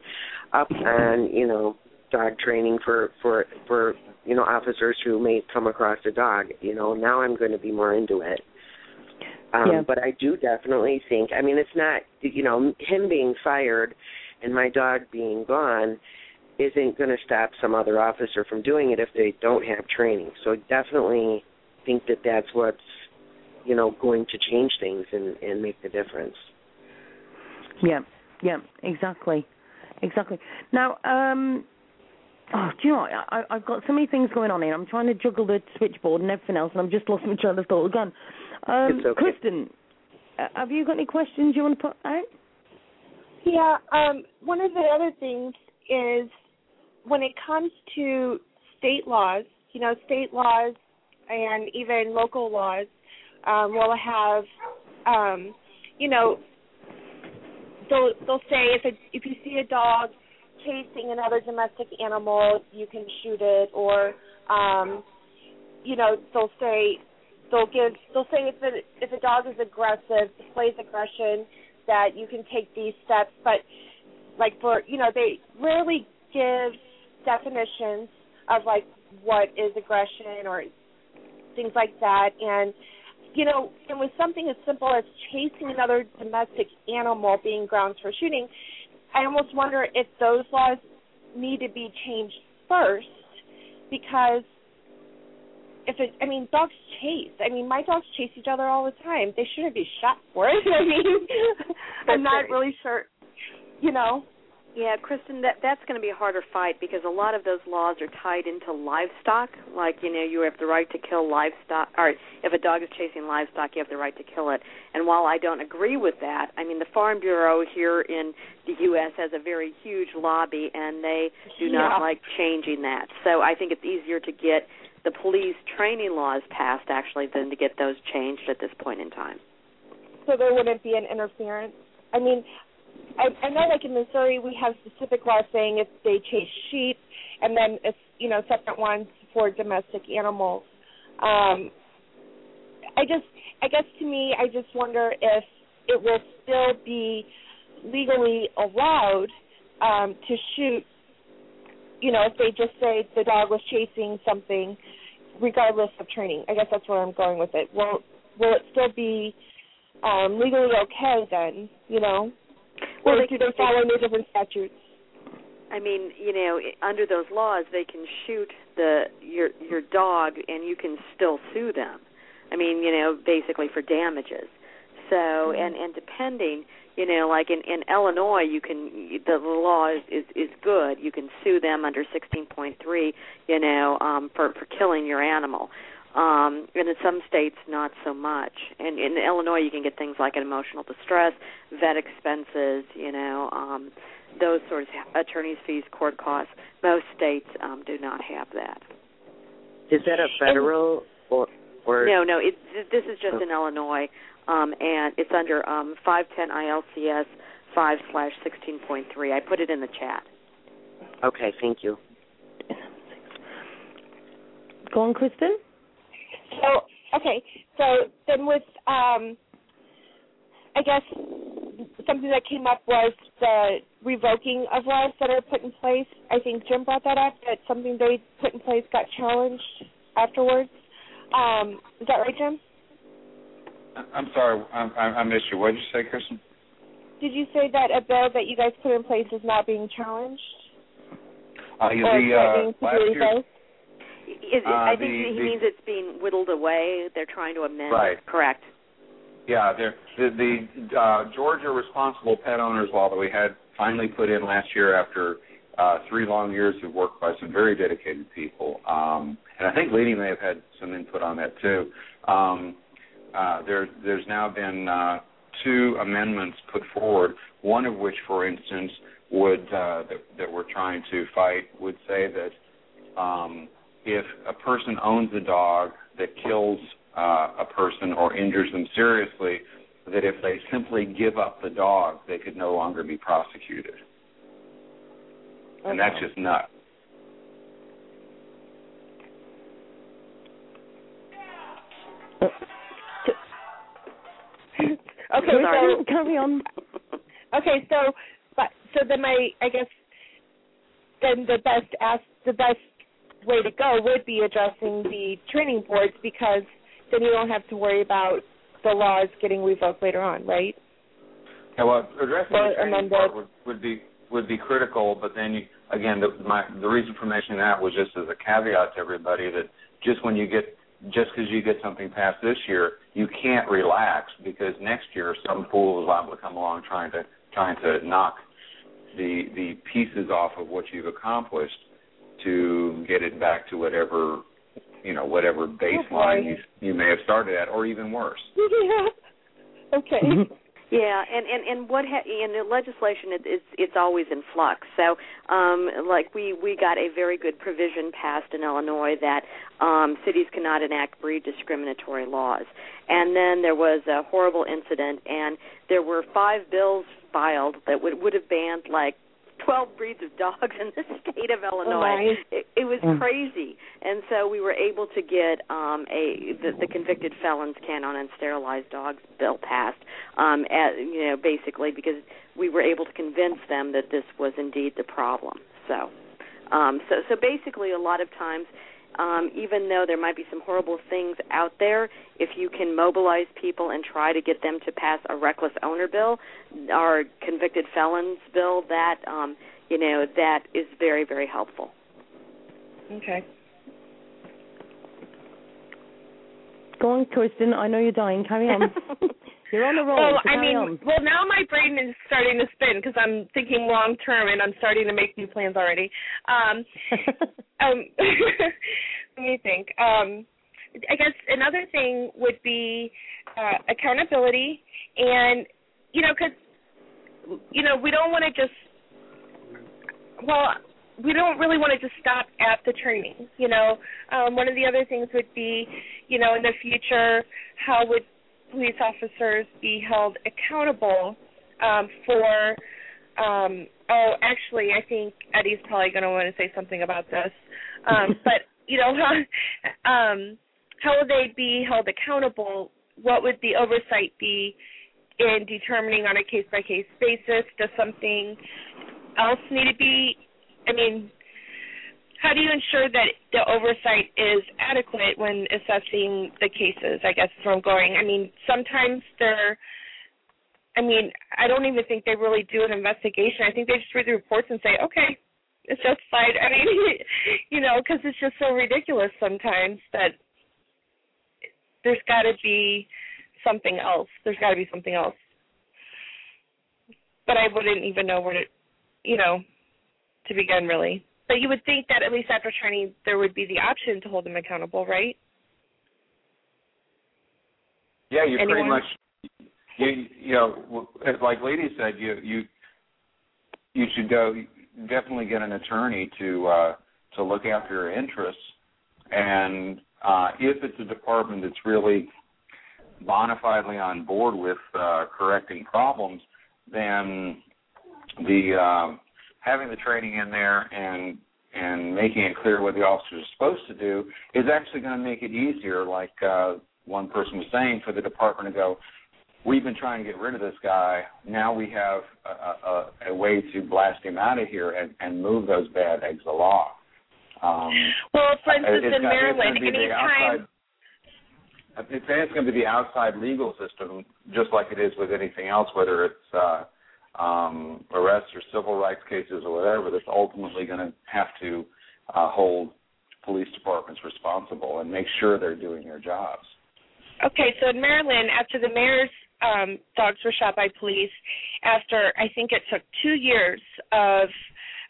up on you know dog training for for for you know officers who may come across a dog. You know now i'm going to be more into it Um, Yeah. But I do definitely think. I mean, it's not you know him being fired and my dog being gone isn't going to stop some other officer from doing it if they don't have training. So I definitely think that that's what's you know going to change things and and make the difference. Yeah, yeah, exactly, exactly. Now, um, oh, do you know what? I, I've got so many things going on here. I'm trying to juggle the switchboard and everything else, and I'm just lost my train of thought again. Um, It's okay. Kristin, uh, have you got any questions you want to put out? Yeah, um, one of the other things is when it comes to state laws, you know, state laws and even local laws um, will have, um, you know, they'll they'll say if a, if you see a dog chasing another domestic animal, you can shoot it, or um, you know, they'll say they'll give they'll say if a if a dog is aggressive, displays aggression, that you can take these steps. But like for you know, they rarely give definitions of like what is aggression or things like that. And you know, and with something as simple as chasing another domestic animal being grounds for shooting, I almost wonder if those laws need to be changed first because if it I mean dogs chase. I mean my dogs chase each other all the time. They shouldn't be shot for it. I mean I'm not really sure you know. Yeah, Kristin, that that's going to be a harder fight because a lot of those laws are tied into livestock. Like you know, you have the right to kill livestock, or if a dog is chasing livestock, you have the right to kill it. And while I don't agree with that, I mean the Farm Bureau here in the U.S. has a very huge lobby, and they do not like changing that. So I think it's easier to get the police training laws passed actually than to get those changed at this point in time. so there wouldn't be an interference. I mean, I, I know like in Missouri we have specific laws saying if they chase sheep, and then it's you know separate ones for domestic animals. Um, I just, I guess to me, I just wonder if it will still be legally allowed um, to shoot. You know, if they just say the dog was chasing something, regardless of training. I guess that's where I'm going with it. Will will it still be um, legally okay then? You know, Well, or they do they follow any different statutes? I mean, you know, under those laws, they can shoot the your your dog, and you can still sue them. I mean, you know, basically for damages. So, and and depending, you know, like in in Illinois, you can the law is is, is good. You can sue them under 16.3, you know, um, for for killing your animal. Um, and in some states, not so much. And in Illinois, you can get things like an emotional distress, vet expenses, you know, um, those sorts of attorneys' fees, court costs. Most states um, do not have that. Is that a federal or or No, no, it, this is just in Illinois, um, and it's under um, 510 ILCS 5 slash 16.3. I put it in the chat. Okay, thank you. Go on, Kristin. So okay, so then with um, I guess something that came up was the revoking of laws that are put in place. I think Jim brought that up. That something they put in place got challenged afterwards. Um, is that right, Jim? I'm sorry, I, I, I missed you. What did you say, Kristin? Did you say that a bill that you guys put in place is not being challenged? Uh, or the, uh, threatening to last year. Is, Uh, I think the- he the- means it's being whittled away. They're trying to amend Right. Correct. Yeah, there, the the uh, Georgia responsible pet owners law that we had finally put in last year after uh, three long years of work by some very dedicated people, um, and I think Ledy may have had some input on that too. Um, uh, there, there's now been uh, two amendments put forward. One of which, for instance, would uh, that, that we're trying to fight would say that um, if a person owns a dog that kills uh, a person or injures them seriously, that if they simply give up the dog, they could no longer be prosecuted. And that's just nuts. Okay, Kristin, so carry on. okay, so but so then my I guess then the best ask the best way to go would be addressing the training boards because then you don't have to worry about the laws getting revoked later on, right? Yeah, well, addressing Or the training amended. part would, would be would be critical, but then you, again, the, my the reason for mentioning that was just as a caveat to everybody that just when you get just because you get something passed this year, you can't relax because next year some fool is liable to come along trying to trying to knock the the pieces off of what you've accomplished to get it back to whatever you know whatever baseline you you may have started at, or even worse. yeah. Okay. Mm-hmm. Yeah, and and and what ha- in the legislation it, it's it's always in flux. So, um, like we we got a very good provision passed in Illinois that um, cities cannot enact breed discriminatory laws. And then there was a horrible incident, and there were five bills filed that would would have banned like 12 breeds of dogs in the state of Illinois. nice. It, it was Mm. crazy, and so we were able to get um, a the, the convicted felons canon on sterilized dogs bill passed. Um, at, you know, basically because we were able to convince them that this was indeed the problem. So, um, so so basically, a lot of times. Um, even though there might be some horrible things out there, if you can mobilize people and try to get them to pass a reckless owner bill or convicted felons bill, that um, you know that is very very helpful. Okay. Go on, Kirsten. I know you're dying. Carry on. you're on the roll. Well, I mean, on. well, now my brain is starting to spin because I'm thinking long term and I'm starting to make new plans already. Um, um, let me think. Um, I guess another thing would be uh, accountability, and you know, because you know, we don't want to just well, we don't really want to just stop at the training. You know, um, one of the other things would be, you know, in the future, how would police officers be held accountable um, for? Um, oh, actually, I think Eddie's probably going to want to say something about this. Um, but you know, how, um, how would they be held accountable? What would the oversight be in determining on a case by case basis? Does something else need to be? I mean, how do you ensure that the oversight is adequate when assessing the cases? I guess is where I'm going. I mean, sometimes they're. I mean, I don't even think they really do an investigation. I think they just read the reports and say, okay, it's justified. I mean, you know, because it's just so ridiculous sometimes that there's got to be something else. There's got to be something else. But I wouldn't even know where to, you know, to begin really. But you would think that at least after training, there would be the option to hold them accountable, right? Yeah, you pretty Anyone? much you you know like Ledy said you you you should go definitely get an attorney to uh to look after your interests and uh if it's a department that's really bona fidely on board with uh correcting problems then the um having the training in there and and making it clear what the officers are supposed to do is actually going to make it easier like uh one person was saying for the department to go we've been trying to get rid of this guy. Now we have a, a, a way to blast him out of here and, and move those bad eggs along. Um Well, for instance, in got- it's Maryland, gonna be the anytime outside- I'd it's going to be the outside legal system, just like it is with anything else, whether it's uh, um, arrests or civil rights cases or whatever. That's ultimately going to have to uh, hold police departments responsible and make sure they're doing their jobs. Okay, so in Maryland, after the mayor's um, dogs were shot by police, after I think it took two years of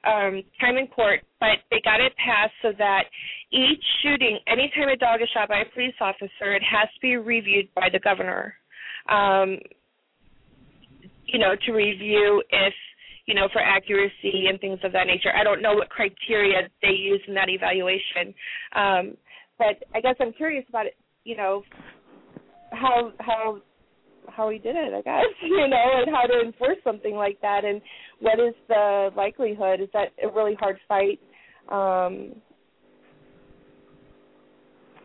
um, time in court, but they got it passed so that each shooting, anytime a dog is shot by a police officer, it has to be reviewed by the governor. Um, you know, to review if you know for accuracy and things of that nature. I don't know what criteria they use in that evaluation, um, but I guess I'm curious about it. You know, how how how he did it, I guess, you know, and how to enforce something like that, and what is the likelihood? Is that a really hard fight? Um,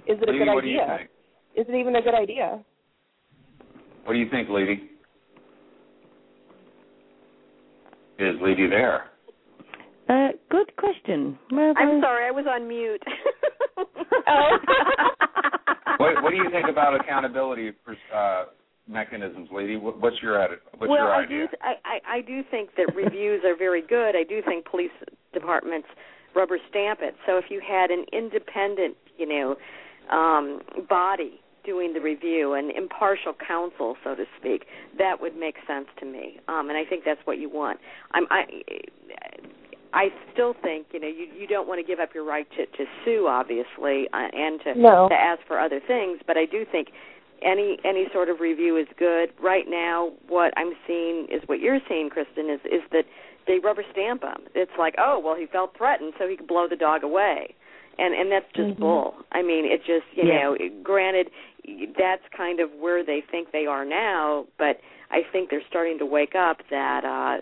is it a Ledy, good what do you idea? Is it even a good idea? What do you think, Ledy? Is Ledy there? Uh, good question. Where I'm sorry, I was on mute. oh. What, what do you think about accountability, uh, mechanisms, Ledy? What's your atti- What's well, your I idea? do. I, I I do think that reviews are very good. I do think police departments rubber stamp it. So if you had an independent, you know, um, body doing the review, an impartial counsel, so to speak, that would make sense to me. Um, and I think that's what you want. I'm, I, I still think you know you you don't want to give up your right to to sue, obviously, uh, and to No. to ask for other things. But I do think any any sort of review is good. Right now, what I'm seeing is what you're seeing, Kristin, is is that they rubber stamp him. It's like, oh well, he felt threatened, so he could blow the dog away, and and that's just Mhm. bull. I mean, it just you Yeah. know, granted, that's kind of where they think they are now, but I think they're starting to wake up that uh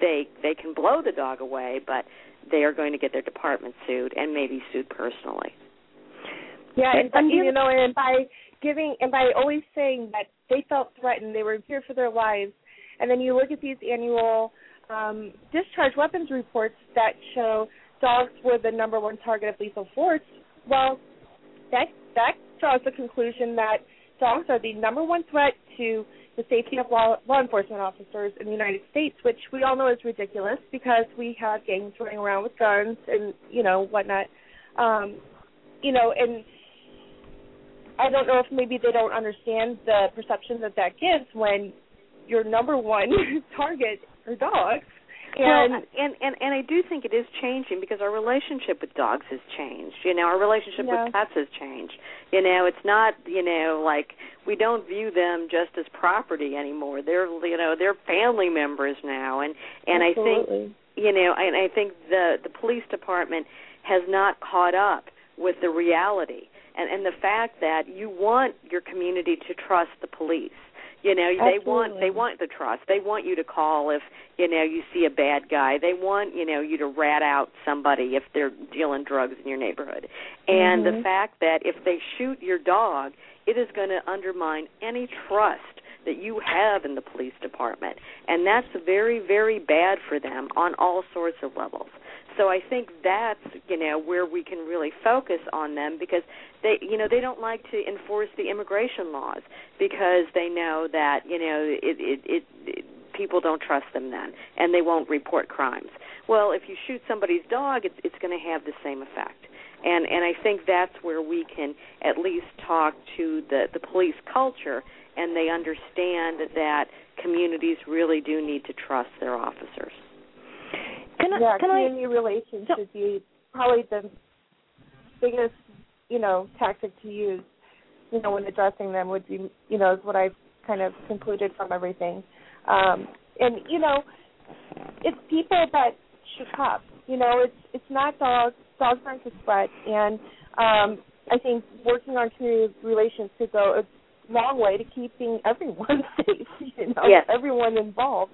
they they can blow the dog away, but they are going to get their department sued and maybe sued personally. Yeah, and, you know, and by giving and by always saying that they felt threatened, they were fear for their lives, and then you look at these annual um, discharge weapons reports that show dogs were the number one target of lethal force. Well, that that draws the conclusion that dogs are the number one threat to the safety of law, law enforcement officers in the United States, which we all know is ridiculous because we have gangs running around with guns and you know whatnot. Um, you know, and I don't know if maybe they don't understand the perception that that gives when your number one target are dogs. And well, and and and I do think it is changing because our relationship with dogs has changed. You know, our relationship Yeah. with pets has changed. You know, it's not you know like we don't view them just as property anymore. They're you know they're family members now, and and I think you know, and I think the the police department has not caught up with the reality and and the fact that you want your community to trust the police. You know, they want they want the trust. They want you to call if you know you see a bad guy. They want you know you to rat out somebody if they're dealing drugs in your neighborhood. And the Mhm. fact that if they shoot your dog, it is going to undermine any trust that you have in the police department, and that's very very bad for them on all sorts of levels. So I think that's you know where we can really focus on them because they you know they don't like to enforce the immigration laws because they know that you know it it, it, it people don't trust them then and they won't report crimes. Well, if you shoot somebody's dog, it's it's going to have the same effect. And and I think that's where we can at least talk to the the police culture and they understand that communities really do need to trust their officers. Can I, yeah, can I community relations should be probably the biggest, you know, tactic to use, you know, when addressing them would be, you know, is what I've kind of concluded from everything. Um, and you know, it's people that shoot cops. You know, it's it's not dogs. Dogs aren't the threat, and um, I think working on community relations could go a long way to keeping everyone safe. You know, Yes. everyone involved.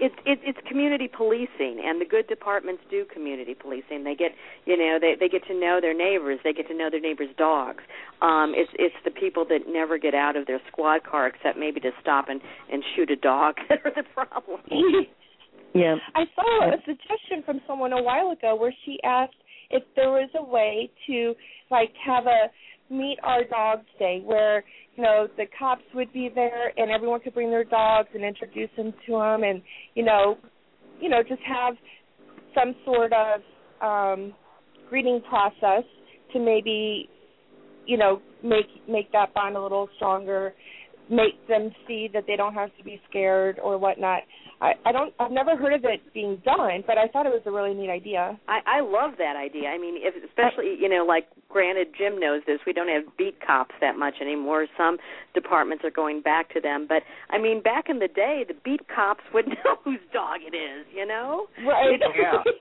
It's it's it's community policing and the good departments do community policing. They get you know they they get to know their neighbors. They get to know their neighbors dogs. Um it's it's the people that never get out of their squad car except maybe to stop and and shoot a dog that are the problem. Yeah. I saw a suggestion from someone a while ago where she asked if there was a way to like have a meet our dogs day where you know the cops would be there and everyone could bring their dogs and introduce them to them and you know you know just have some sort of um greeting process to maybe you know make make that bond a little stronger make them see that they don't have to be scared or whatnot I, I don't I've never heard of it being done, but I thought it was a really neat idea. I, I love that idea. I mean, if, especially you know, like granted, Jim knows this. We don't have beat cops that much anymore. Some departments are going back to them, but I mean, back in the day, the beat cops would know whose dog it is. You know, Right. Yeah.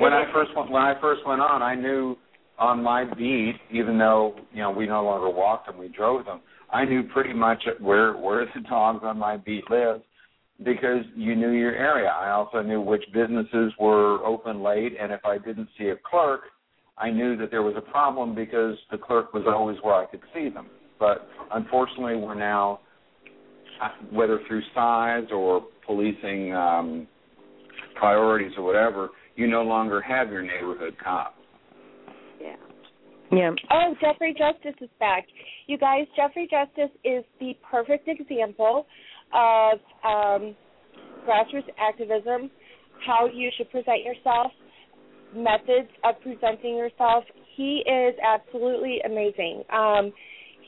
When I first went when I first went on, I knew on my beat, even though you know we no longer walked them, we drove them. I knew pretty much where where the dogs on my beat lived because you knew your area. I also knew which businesses were open late, and if I didn't see a clerk, I knew that there was a problem because the clerk was always where I could see them. But unfortunately, we're now, whether through size or policing um, priorities or whatever, you no longer have your neighborhood cop. yeah. Yeah. Oh, Jeffrey Justice is back. You guys, Jeffrey Justice is the perfect example of um, grassroots activism, how you should present yourself, methods of presenting yourself. He is absolutely amazing. Um,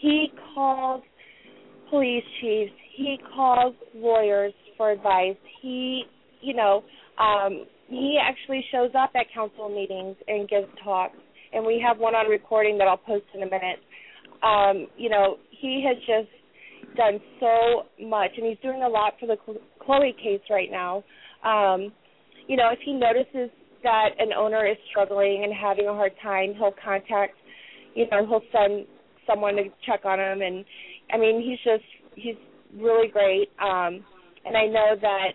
he calls police chiefs, he calls lawyers for advice. He, you know, um, he actually shows up at council meetings and gives talks. And we have one on recording that I'll post in a minute. Um, you know, he has just done so much, and he's doing a lot for the Chloe case right now. Um, you know, if he notices that an owner is struggling and having a hard time, he'll contact, you know, he'll send someone to check on him, and I mean, he's just he's really great. Um, and I know that,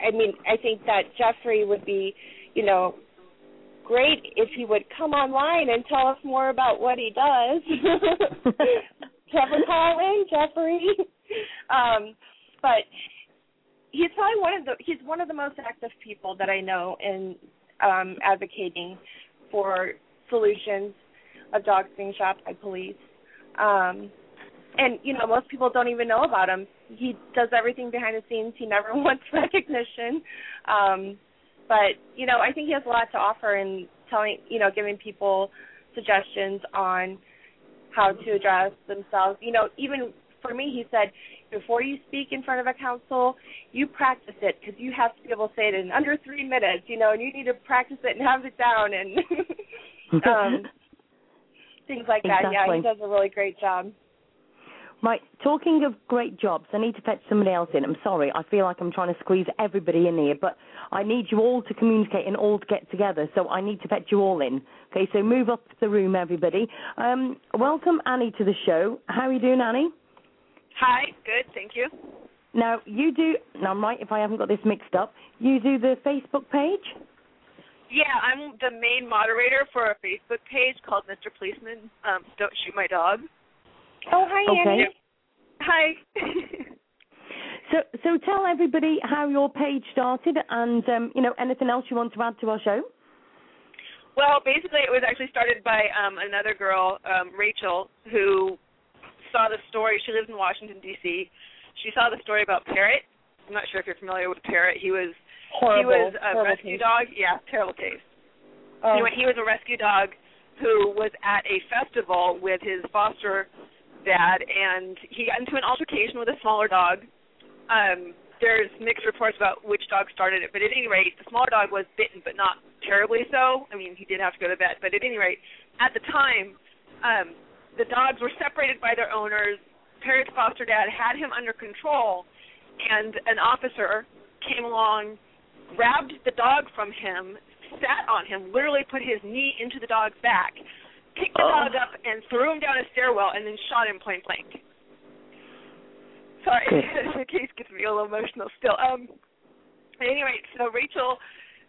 I mean, I think that Jeffrey would be, you know, great if he would come online and tell us more about what he does. Trevor call Jeffrey. um, but he's probably one of the he's one of the most active people that I know in um, advocating for solutions of dogs being shot by police. Um, and you know, most people don't even know about him. He does everything behind the scenes. He never wants recognition. Um, but you know, I think he has a lot to offer in telling, you know, giving people suggestions on how to address themselves. You know, even for me, he said, before you speak in front of a council, you practice it because you have to be able to say it in under three minutes. You know, and you need to practice it and have it down and um, things like that. Exactly. Yeah, he does a really great job. Right, talking of great jobs, I need to fetch somebody else in. I'm sorry, I feel like I'm trying to squeeze everybody in here, but I need you all to communicate and all to get together, so I need to fetch you all in. Okay, so move up the room, everybody. Um, welcome Annie to the show. How are you doing, Annie? Hi, good, thank you. Now, you do, now I'm right if I haven't got this mixed up, you do the Facebook page? Yeah, I'm the main moderator for a Facebook page called Mr. Policeman um, Don't Shoot My Dog. Oh, hi, Okay. Annie. Hi. So, so tell everybody how your page started and, um, you know, anything else you want to add to our show? Well, basically, it was actually started by um, another girl, um, Rachel, who saw the story. She lives in Washington D.C. She saw the story about Parrot. I'm not sure if you're familiar with Parrot. He was he was a rescue case. dog. Yeah, terrible case. Oh. Anyway, he was a rescue dog who was at a festival with his foster dad, and he got into an altercation with a smaller dog. Um, there's mixed reports about which dog started it, but at any rate, the smaller dog was bitten, but not terribly so. I mean, he did have to go to vet, but at any rate, at the time, um, the dogs were separated by their owners. Parrot's foster dad had him under control, and an officer came along, grabbed the dog from him, sat on him, literally put his knee into the dog's back, picked the dog up, and threw him down a stairwell, and then shot him point blank. Sorry, the case gets me a little emotional still. Um, at any rate, so Rachel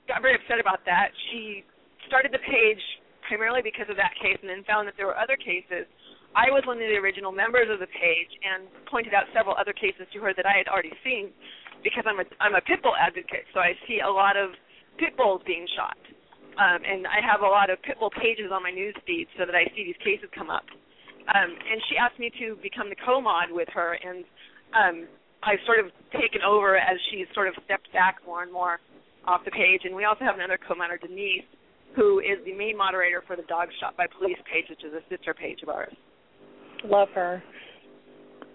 got very upset about that. She started the page primarily because of that case, and then found that there were other cases. I was one of the original members of the page and pointed out several other cases to her that I had already seen because I'm a I'm a pit bull advocate, so I see a lot of pit bulls being shot. Um, and I have a lot of pit bull pages on my news feed so that I see these cases come up. Um, and she asked me to become the co-mod with her, and um, I've sort of taken over as she's sort of stepped back more and more off the page. And we also have another co-moderator, Denise, who is the main moderator for the Dog Shot by Police page, which is a sister page of ours. Love her.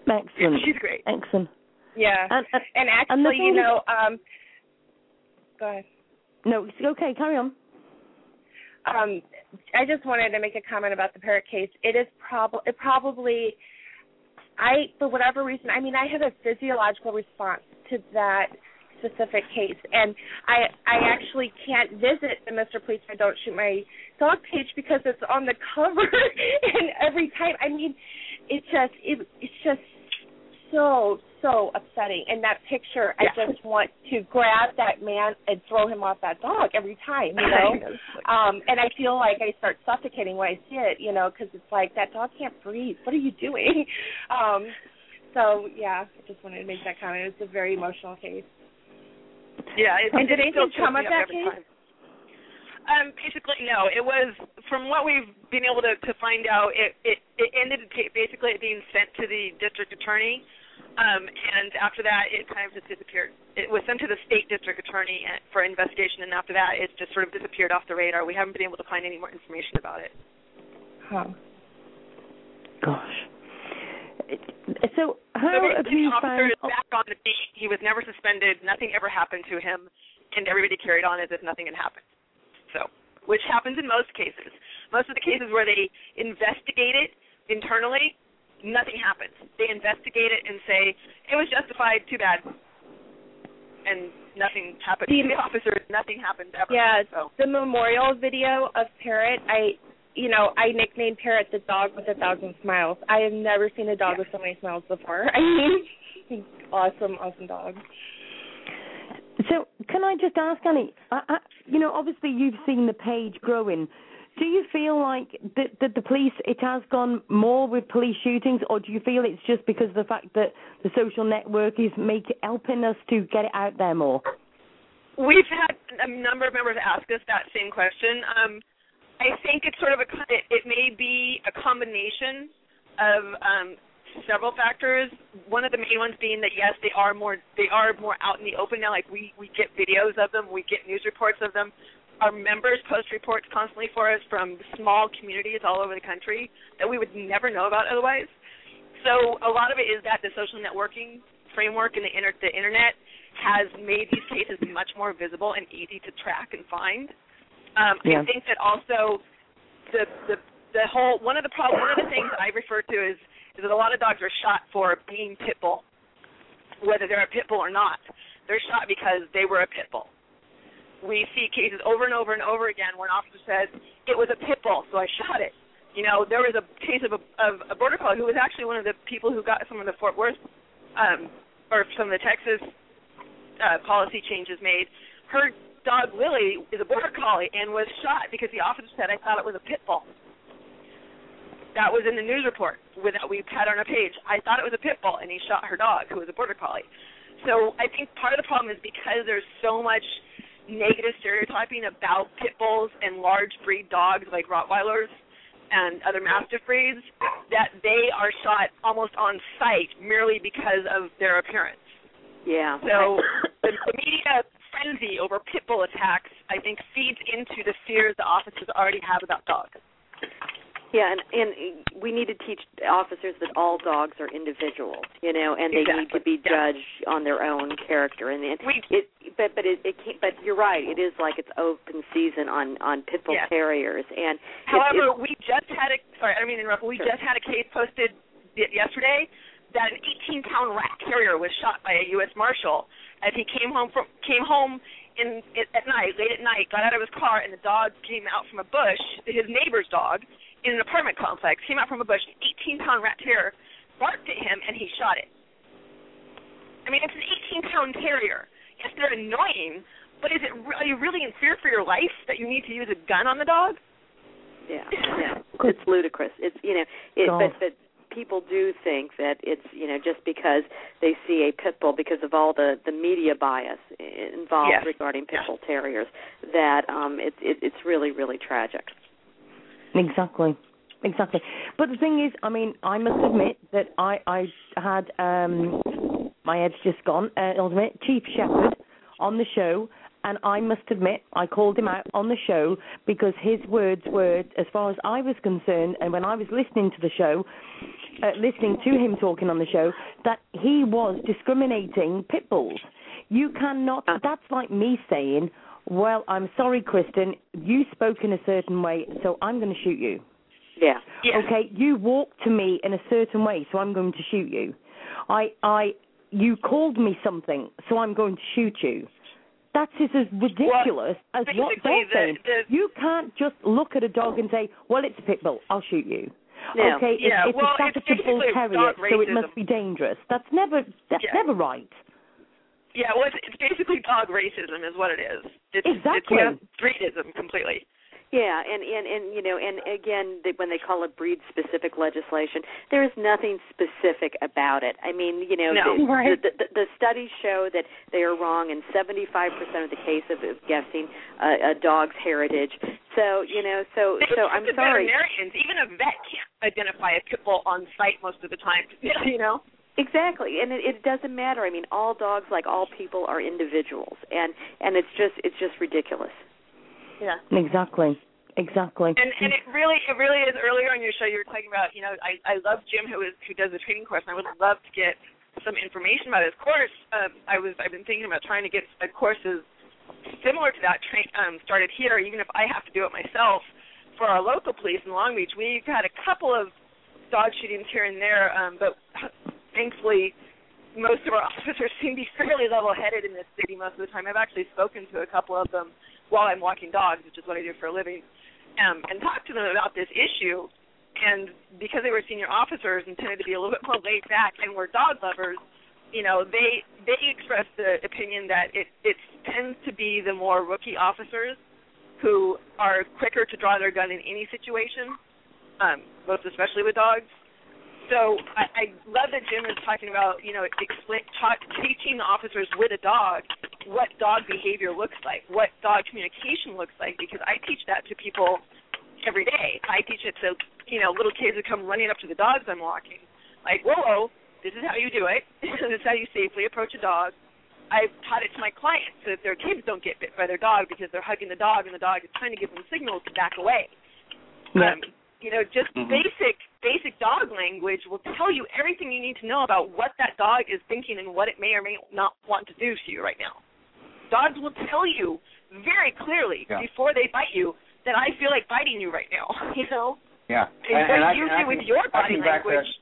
Excellent. She's great. Excellent. Yeah. And, and, And and actually, you know, um, go ahead. No, it's okay, carry on. Um, I just wanted to make a comment about the parrot case. It is prob it probably I for whatever reason, I mean I have a physiological response to that specific case and I I actually can't visit the Mr. Police I Don't Shoot My Dog page because it's on the cover and every time I mean it just it it's just so so upsetting and that picture I just want to grab that man and throw him off that dog every time you know um and I feel like I start suffocating when I see it you know because it's like that dog can't breathe what are you doing um so yeah I just wanted to make that comment it's a very emotional case Yeah, it, And it did anything come me of that case? time. Um, basically, no. It was from what we've been able to, to find out. It it, it ended basically being sent to the district attorney, um, and after that, it kind of just disappeared. It was sent to the state district attorney for investigation, and after that, it just sort of disappeared off the radar. We haven't been able to find any more information about it. Huh. Gosh. So how so have the you officer found? is back on the beat. He was never suspended. Nothing ever happened to him, and everybody carried on as if nothing had happened. So, which happens in most cases. Most of the cases where they investigate it internally, nothing happens. They investigate it and say it was justified. Too bad. And nothing happened to the officers. Nothing happened ever. Yeah, So. the memorial video of Parrot, I, you know, I nicknamed Parrot the dog with a thousand smiles. I have never seen a dog with so many smiles before. I mean, awesome, awesome dog. So can I just ask, Annie? I, I, you know, obviously you've seen the page growing. Do you feel like that, that the police it has gone more with police shootings, or do you feel it's just because of the fact that the social network is make helping us to get it out there more? We've had a number of members ask us that same question. Um, I think it's sort of a it, it may be a combination of um, several factors. One of the main ones being that yes, they are more they are more out in the open now. Like we we get videos of them, we get news reports of them. Our members post reports constantly for us from small communities all over the country that we would never know about otherwise. So a lot of it is that the social networking framework and the, inter- the internet has made these cases much more visible and easy to track and find. Um, Yeah. I think that also the the the whole one of the problem one of the things that I refer to is is that a lot of dogs are shot for being pit bull, whether they're a pit bull or not. They're shot because they were a pit bull. We see cases over and over and over again where an officer says it was a pit bull, so I shot it. You know, there was a case of a, of a border collie who was actually one of the people who got some of the Fort Worth um, or some of the Texas uh, policy changes made. Her dog Lily is a border collie and was shot because the officer said I thought it was a pit bull. That was in the news report that we had on our page. I thought it was a pit bull, and he shot her dog, who was a border collie. So I think part of the problem is because there's so much negative stereotyping about pit bulls and large breed dogs like Rottweilers and other Mastiff breeds that they are shot almost on sight merely because of their appearance. Yeah. So the, the media frenzy over pit bull attacks, I think, feeds into the fears the officers already have about dogs. Yeah, and and we need to teach officers that all dogs are individuals, you know, and they need to be judged on their own character. And it, it but but it, it can't, but you're right. It is like it's open season on on pit bull Yeah. terriers. And However, it- we just had a sorry, I don't mean to interrupt. We Sure. just had a case posted yesterday that an 18 pound rat terrier was shot by a U.S. Marshal as he came home from came home in at night, late at night, got out of his car, and the dog came out from a bush. His neighbor's dog in an apartment complex came out from a bush. An 18 pound rat terrier barked at him, and he shot it. I mean, it's an 18 pound terrier. Yes, they're annoying, but is it re- are you really in fear for your life that you need to use a gun on the dog? Yeah, yeah, it's ludicrous. It's you know, it, God. but but people do think that it's you know just because they see a pit bull because of all the the media bias involved Yes. regarding pit bull terriers that um it's it, it's really really tragic. Exactly. Exactly. But the thing is, I mean, I must admit that I I had um my head's just gone. Uh, I'll admit Chief Shepherd on the show, and I must admit I called him out on the show because his words were, as far as I was concerned, and when I was listening to the show, uh, listening to him talking on the show, that he was discriminating pit bulls. You cannot. That's like me saying, "Well, I'm sorry, Kristin. You spoke in a certain way, so I'm going to shoot you." Yeah. Okay, you walked to me in a certain way, so I'm going to shoot you. I, I, you called me something, so I'm going to shoot you. That's just as ridiculous as what they're the- saying. the- You can't just look at a dog and say, "Well, it's a pit bull. I'll shoot you." No. Okay, Yeah, it's, it's well, a it's Staffordshire Bull basically Terrier, dog so it must be dangerous. That's never. That's Yeah. never right. Yeah, well, it's, it's basically dog racism, is what it is. It's, Exactly. It's yeah, breedism completely. Yeah, and and and you know, and again, they, when they call it breed-specific legislation, there is nothing specific about it. I mean, you know, No, the, right. the, the, the studies show that they are wrong in 75% of the case of of guessing a, a dog's heritage. So, you know, so They so I'm to sorry. Veterinarians, even a vet can't identify a pit bull on site most of the time. You know. Exactly, and it, it doesn't matter. I mean, all dogs, like all people, are individuals, and and it's just it's just ridiculous. Yeah. Exactly. Exactly. And and it really it really is earlier on your show you were talking about, you know, I I love Jim who is who does the training course and I would love to get some information about his course. Um I was I've been thinking about trying to get a courses similar to that train um started here, even if I have to do it myself for our local police in Long Beach. We've had a couple of dog shootings here and there, um, but thankfully most of our officers seem to be fairly level headed in this city most of the time. I've actually spoken to a couple of them while I'm walking dogs, which is what I do for a living, um, and talked to them about this issue. And because they were senior officers and tended to be a little bit more laid back and were dog lovers, you know, they they expressed the opinion that it it tends to be the more rookie officers who are quicker to draw their gun in any situation, um, most especially with dogs. So I, I love that Jim is talking about, you know, explain, talk, teaching officers with a dog what dog behavior looks like, what dog communication looks like, because I teach that to people every day. I teach it to, you know, little kids who come running up to the dogs I'm walking. Like, whoa, whoa, this is how you do it. this is how you safely approach a dog. I've taught it to my clients so that their kids don't get bit by their dog because they're hugging the dog and the dog is trying to give them signals to back away. Yeah. Um, you know, just Mhm. basic basic dog language will tell you everything you need to know about what that dog is thinking and what it may or may not want to do to you right now. Dogs will tell you very clearly Yeah. before they bite you that I feel like biting you right now. You know, Yeah. and, what I you can- I do with can- your body back language.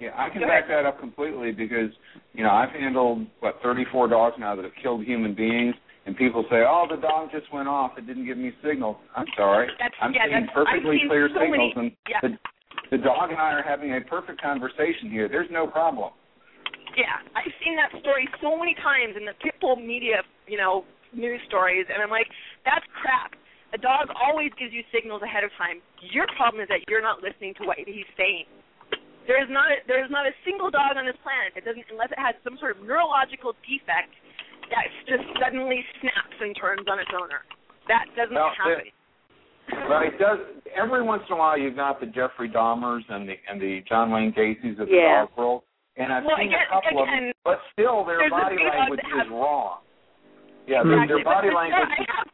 Yeah, I can back that up completely because you know I've handled what 34 dogs now that have killed human beings, and people say, "Oh, the dog just went off; it didn't give me signals." I'm sorry, That's- I'm yeah, seeing perfectly seen clear so signals, many- and yeah. the, the dog and I are having a perfect conversation here. There's no problem. Yeah, I've seen that story so many times in the pitbull media, you know, news stories, and I'm like, that's crap. A dog always gives you signals ahead of time. Your problem is that you're not listening to what he's saying. There is not a, there is not a single dog on this planet that doesn't, unless it has some sort of neurological defect, that just suddenly snaps and turns on its owner. That doesn't Well, happen. But it does. Every once in a while, you've got the Jeffrey Dahmers and the and the John Wayne Gacy's of the Yeah. dog world, and I've Well, seen again- a couple of them. But still, their body language that is have- wrong. Yeah, their, Exactly. their body but, but language. Still, I have,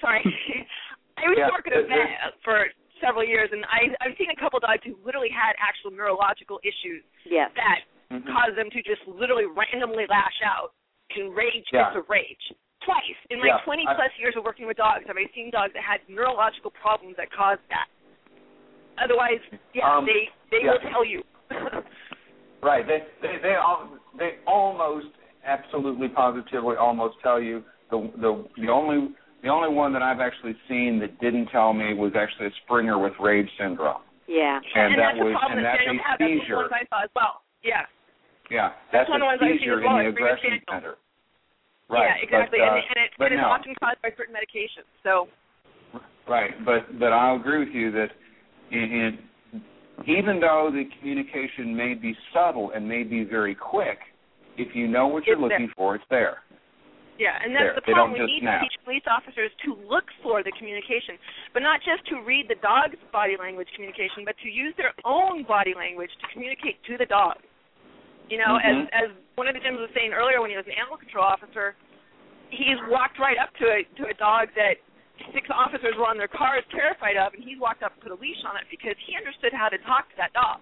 sorry, I was Yeah, working at a it- it- vet for several years, and I I've seen a couple of dogs who literally had actual neurological issues Yes. that Mhm. caused them to just literally randomly lash out in rage Yeah. fits of rage. Twice in my Yeah, 20 I- plus years of working with dogs, have I seen dogs that had neurological problems that caused that. Otherwise, yeah, Um, they they yeah. will tell you. Right. They they they all they almost absolutely positively almost tell you the the the only the only one that I've actually seen that didn't tell me was actually a Springer with rage syndrome. Yeah. And, that that's was a and that that's a had. That's seizure. the ones I saw as well. Yeah. Yeah, That's that's, one of the ones seizure in the it's aggression center. Right. Yeah, exactly. But, uh, and, and it, but it is no. often caused by certain medications. So Right, but but I'll agree with you that in, in, even though the communication may be subtle and may be very quick, if you know what you're It's there. looking for, it's there. Yeah, and There. that's the problem. We need snap. to teach police officers to look for the communication, but not just to read the dog's body language communication, but to use their own body language to communicate to the dog. You know, Mhm. as as one of the Jims was saying earlier, when he was an animal control officer, he's walked right up to a to a dog that six officers were on their cars terrified of, and he's walked up and put a leash on it because he understood how to talk to that dog.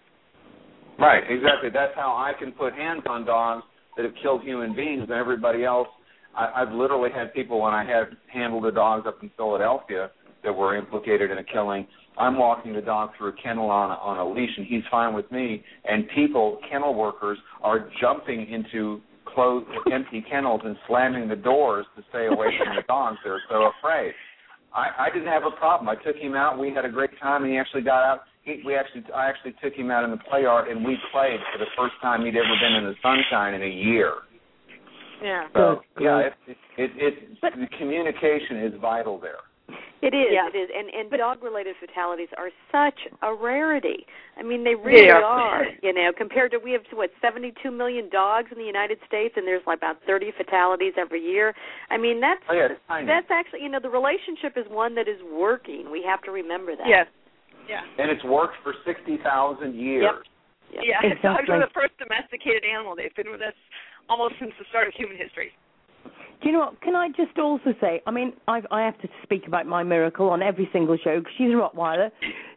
Right, exactly. That's how I can put hands on dogs that have killed human beings, and everybody else. I, I've literally had people when I had handled the dogs up in Philadelphia that were implicated in a killing. I'm walking the dog through a kennel on a, on a leash, and he's fine with me. And people, kennel workers, are jumping into closed, empty kennels and slamming the doors to stay away from the dogs. They're so afraid. I, I didn't have a problem. I took him out. We had a great time, and he actually got out. He, we actually, I actually took him out in the play yard, and we played for the first time he'd ever been in the sunshine in a year. Yeah. So yeah, it, it, it, it the communication is vital there. It is. Yeah. It is. And and dog-related fatalities are such a rarity. I mean, they really Yeah. are. You know, compared to we have what 72 million dogs in the United States, and there's like about 30 fatalities every year. I mean, that's Oh yeah, that's actually you know the relationship is one that is working. We have to remember that. Yes. Yeah. and it's worked for sixty thousand years. Yep. Yeah. Exactly. Dogs are the first domesticated animal. They've been with us almost since the start of human history. Do you know what? Can I just also say? I mean, I I have to speak about my miracle on every single show because she's a Rottweiler.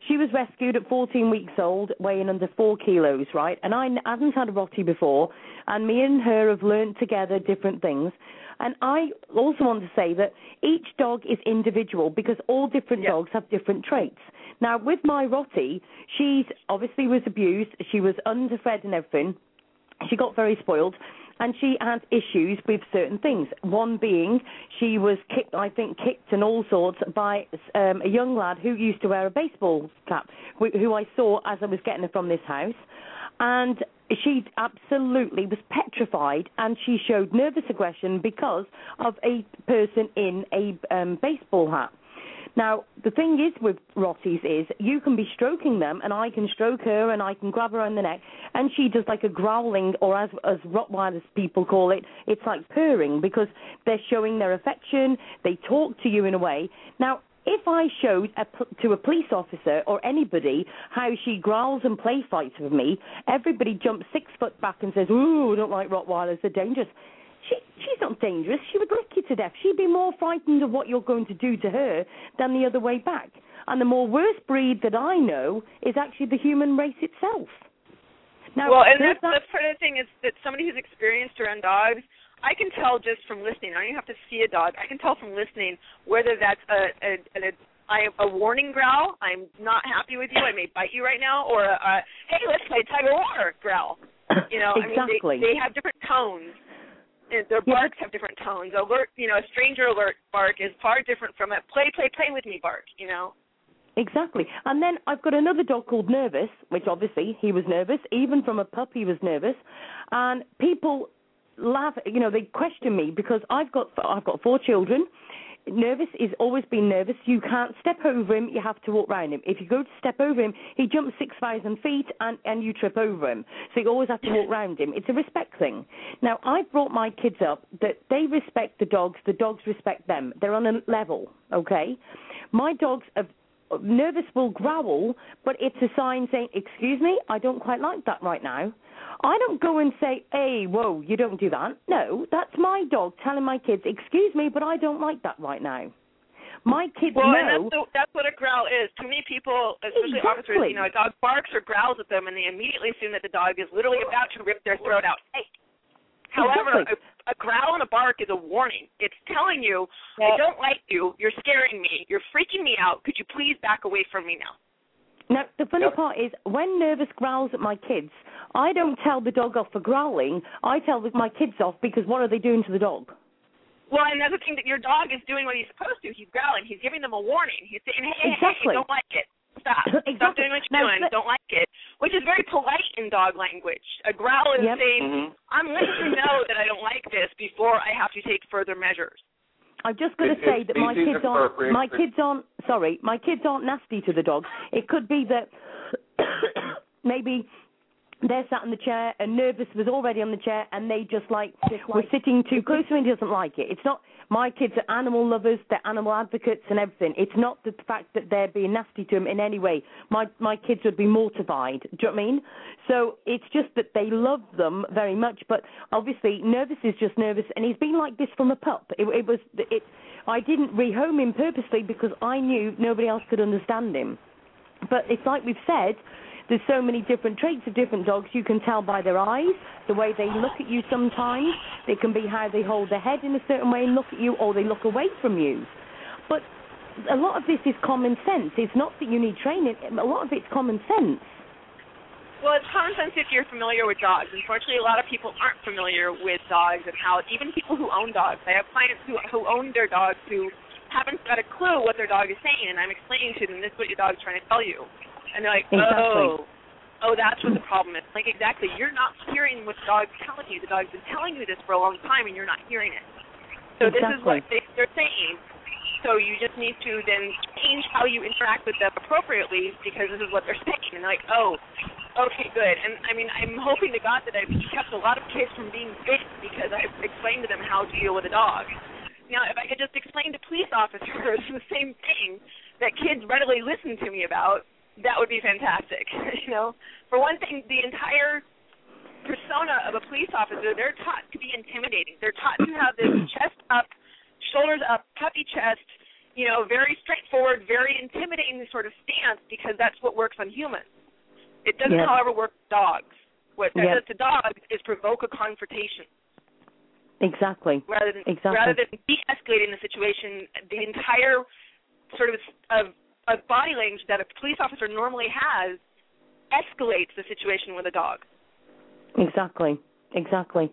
She was rescued at 14 weeks old, weighing under four kilos, right? And I haven't had a Rottie before, and me and her have learned together different things. And I also want to say that each dog is individual because all different dogs have different traits. Now, with my Rottie, she obviously was abused. She was underfed and everything. She got very spoiled and she had issues with certain things. One being she was kicked, I think, kicked and all sorts by um, a young lad who used to wear a baseball cap, who I saw as I was getting her from this house. And she absolutely was petrified and she showed nervous aggression because of a person in a um, baseball hat. Now, the thing is with Rotties is you can be stroking them, and I can stroke her, and I can grab her on the neck, and she does like a growling, or as as Rottweilers people call it, it's like purring because they're showing their affection. They talk to you in a way. Now, if I showed a, to a police officer or anybody how she growls and play fights with me, everybody jumps six foot back and says, "Ooh, I don't like Rottweilers. They're dangerous." She, she's not dangerous. She would lick you to death. She'd be more frightened of what you're going to do to her than the other way back. And the more worst breed that I know is actually the human race itself. Now, well, and that's, that- that's part of the thing is that somebody who's experienced around dogs, I can tell just from listening. I don't even have to see a dog. I can tell from listening whether that's a a a a warning growl. I'm not happy with you. I may bite you right now, or a, a hey, let's play tug of war growl. You know, Exactly. I mean, they, they have different tones. And their barks have different tones. Alert, you know, a stranger alert bark is far different from a play, play, play with me bark. You know. Exactly. And then I've got another dog called Nervous, which obviously he was nervous. Even from a pup, he was nervous. And people laugh, you know, they question me because I've got I've got four children. Nervous is always been nervous. You can't step over him. You have to walk round him. If you go to step over him, he jumps six thousand feet and and you trip over him. So you always have to walk round him. It's a respect thing. Now I've brought my kids up that they respect the dogs. The dogs respect them. They're on a level. Okay. My dogs have nervous will growl, but it's a sign saying, "Excuse me, I don't quite like that right now." I don't go and say, "Hey, whoa, you don't do that." No, that's my dog telling my kids, "Excuse me, but I don't like that right now." My kids Well, and know. that's, the, that's what a growl is. Too many people, especially officers, you know, a dog barks or growls at them, and they immediately assume that the dog is literally about to rip their throat out. Hey. However, Exactly. A, a growl and a bark is a warning. It's telling you, I don't like you. You're scaring me. You're freaking me out. Could you please back away from me now? Now, the funny part is, when Nervous growls at my kids, I don't tell the dog off for growling. I tell the- my kids off because what are they doing to the dog? Well, and that's the thing that your dog is doing what he's supposed to. He's growling. He's giving them a warning. He's saying, hey, hey, Exactly. hey, don't like it. Stop. Stop doing what you're Now, doing. let- Don't like it. Which is very polite in dog language. A growl is Yep. saying, Mhm. I'm letting you know that I don't like this before I have to take further measures. I'm just going to say that my kids aren't my kids aren't sorry my kids aren't nasty to the dog. It could be that maybe they're sat in the chair and nervous was already on the chair and they just like were sitting too close to him and he doesn't like it. It's not my kids are animal lovers, they're animal advocates and everything. It's not the fact that they're being nasty to him in any way. My my kids would be mortified. Do you know what I mean? So it's just that they love them very much, but obviously nervous is just nervous and he's been like this from a pup. It, it was it I didn't rehome him purposely because I knew nobody else could understand him. But it's like we've said, there's so many different traits of different dogs. You can tell by their eyes, the way they look at you sometimes. It can be how they hold their head in a certain way and look at you, or they look away from you. But a lot of this is common sense. It's not that you need training. A lot of it's common sense. Well, it's common sense if you're familiar with dogs. Unfortunately, a lot of people aren't familiar with dogs and how even people who own dogs. I have clients who who own their dogs who haven't got a clue what their dog is saying, and I'm explaining to them this is what your dog's trying to tell you, and they're like, Exactly. oh. Oh, that's what the problem is. Like exactly, you're not hearing what the dog's telling you. The dog's been telling you this for a long time, and you're not hearing it. So this is what they, they're saying. So you just need to then change how you interact with them appropriately because this is what they're saying. And they're like, oh, okay, good. And I mean, I'm hoping to God that I've kept a lot of kids from being bit because I've explained to them how to deal with a dog. Now, if I could just explain to police officers the same thing that kids readily listen to me about, that would be fantastic. you know, for one thing, the entire persona of a police officer, they're taught to be intimidating. They're taught to have this chest up, shoulders up, puffy chest, you know, very straightforward, very intimidating sort of stance because that's what works on humans. It doesn't, Yep. however, work with dogs. What that Yep. does to dogs is provoke a confrontation Exactly. rather than Exactly. rather than de-escalating the situation. The entire sort of of, of body language that a police officer normally has escalates the situation with a dog. Exactly. Exactly.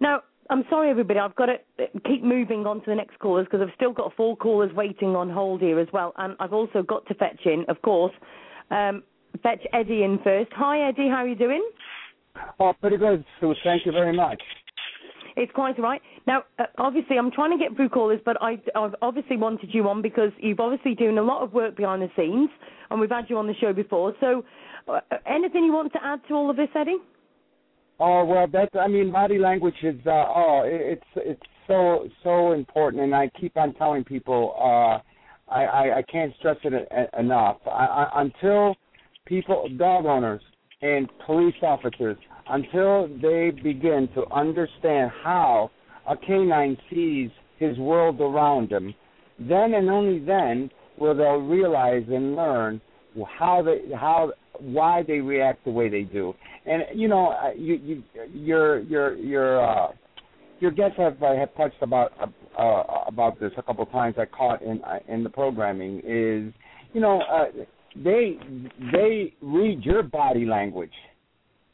Now, I'm sorry, everybody. I've got to uh, keep moving on to the next callers because I've still got four callers waiting on hold here as well, and I've also got to fetch in, of course, um, fetch Eddie in first. Hi, Eddie. How are you doing? Oh, pretty good, Sue. Thank you very much. It's quite right. Now, uh, obviously, I'm trying to get through callers, but I, I've obviously wanted you on because you've obviously doing a lot of work behind the scenes, and we've had you on the show before. So, uh, anything you want to add to all of this, Eddie? Oh well, that's. I mean, body language is. Uh, oh, it, it's it's so so important, and I keep on telling people. Uh, I, I I can't stress it e- enough. I, I, until people, dog owners and police officers, until they begin to understand how a canine sees his world around him, then and only then will they realize and learn how they how why they react the way they do. And you know, uh, you you your your your uh, your guests have uh, have touched about uh, uh, about this a couple of times. I caught in uh, in the programming is you know uh, they they read your body language,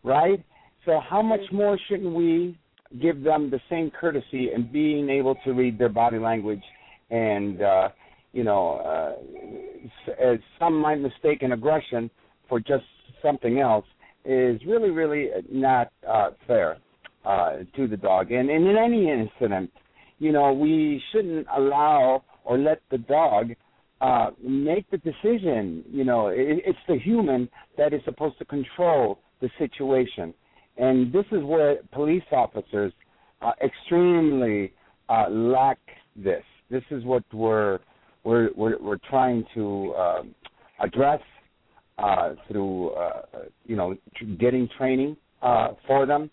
right? So how much more shouldn't we give them the same courtesy and being able to read their body language and uh, you know uh, as some might mistake an aggression for just something else is really really not uh, fair uh, to the dog. And, and in any incident, you know we shouldn't allow or let the dog uh, make the decision. You know, it, it's the human that is supposed to control the situation, and this is where police officers uh, extremely uh, lack this. This is what we're we're we're, we're trying to um address uh, through uh, you know getting training uh, for them,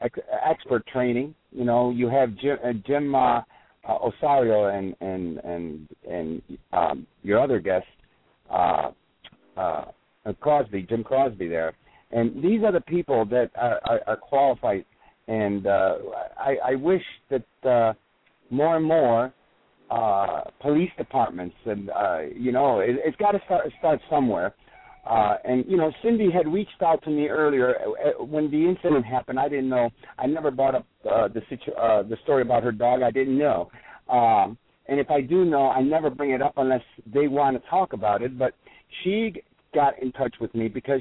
ex- expert training. You know, you have Jim, uh, Jim uh, uh, Osario and and and and um, your other guest, uh, uh, Crosby, Jim Crosby, there, and these are the people that are, are, are qualified. And uh, I, I wish that uh, more and more uh, police departments and uh, you know it, it's got to start start somewhere. Uh, and you know, Cindy had reached out to me earlier uh, when the incident happened. I didn't know. I never brought up uh, the situ- uh, the story about her dog. I didn't know. Um, and if I do know, I never bring it up unless they want to talk about it. But she got in touch with me because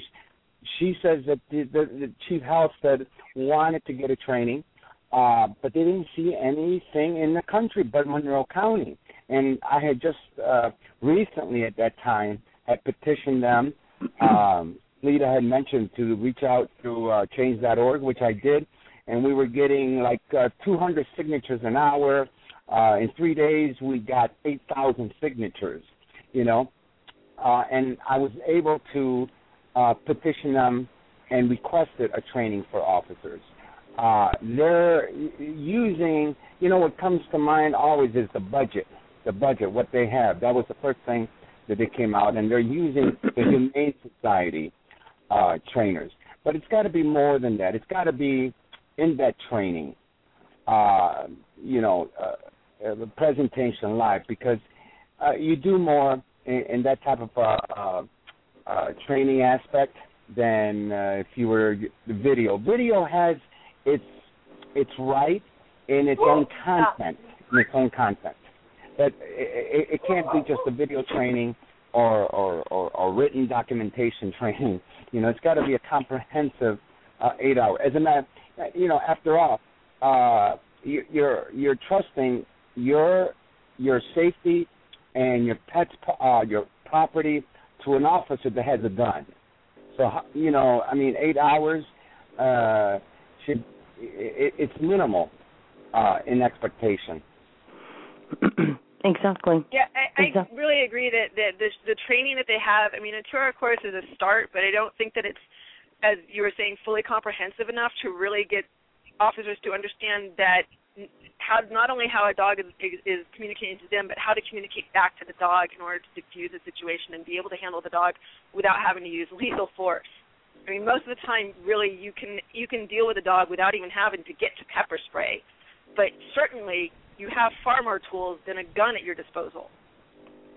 she says that the, the, the chief health said wanted to get a training, uh, but they didn't see anything in the country but Monroe County. And I had just uh, recently at that time had petitioned them. Um, Lita had mentioned to reach out to uh, change.org, which I did, and we were getting like uh, 200 signatures an hour. Uh, in three days, we got 8,000 signatures, you know, uh, and I was able to uh, petition them and requested a training for officers. Uh, they're using, you know, what comes to mind always is the budget, the budget, what they have. That was the first thing that they came out, and they're using the Humane Society uh, trainers. But it's got to be more than that. It's got to be in that training, uh, you know, uh, uh, presentation live because uh, you do more in, in that type of uh, uh, uh, training aspect than uh, if you were the video. Video has its its right in its own content, in its own content. That it, it can't be just a video training or or, or, or written documentation training. You know, it's got to be a comprehensive uh, eight hour. As a matter, you know, after all, uh, you, you're you're trusting your your safety and your pet's uh, your property to an officer that has a gun. So you know, I mean, eight hours uh, should it, it's minimal uh, in expectation. exactly. Yeah, I, I really agree that, that the the training that they have. I mean, a two-hour course is a start, but I don't think that it's, as you were saying, fully comprehensive enough to really get officers to understand that n- how not only how a dog is, is is communicating to them, but how to communicate back to the dog in order to diffuse the situation and be able to handle the dog without having to use lethal force. I mean, most of the time, really, you can you can deal with a dog without even having to get to pepper spray, but certainly you have far more tools than a gun at your disposal.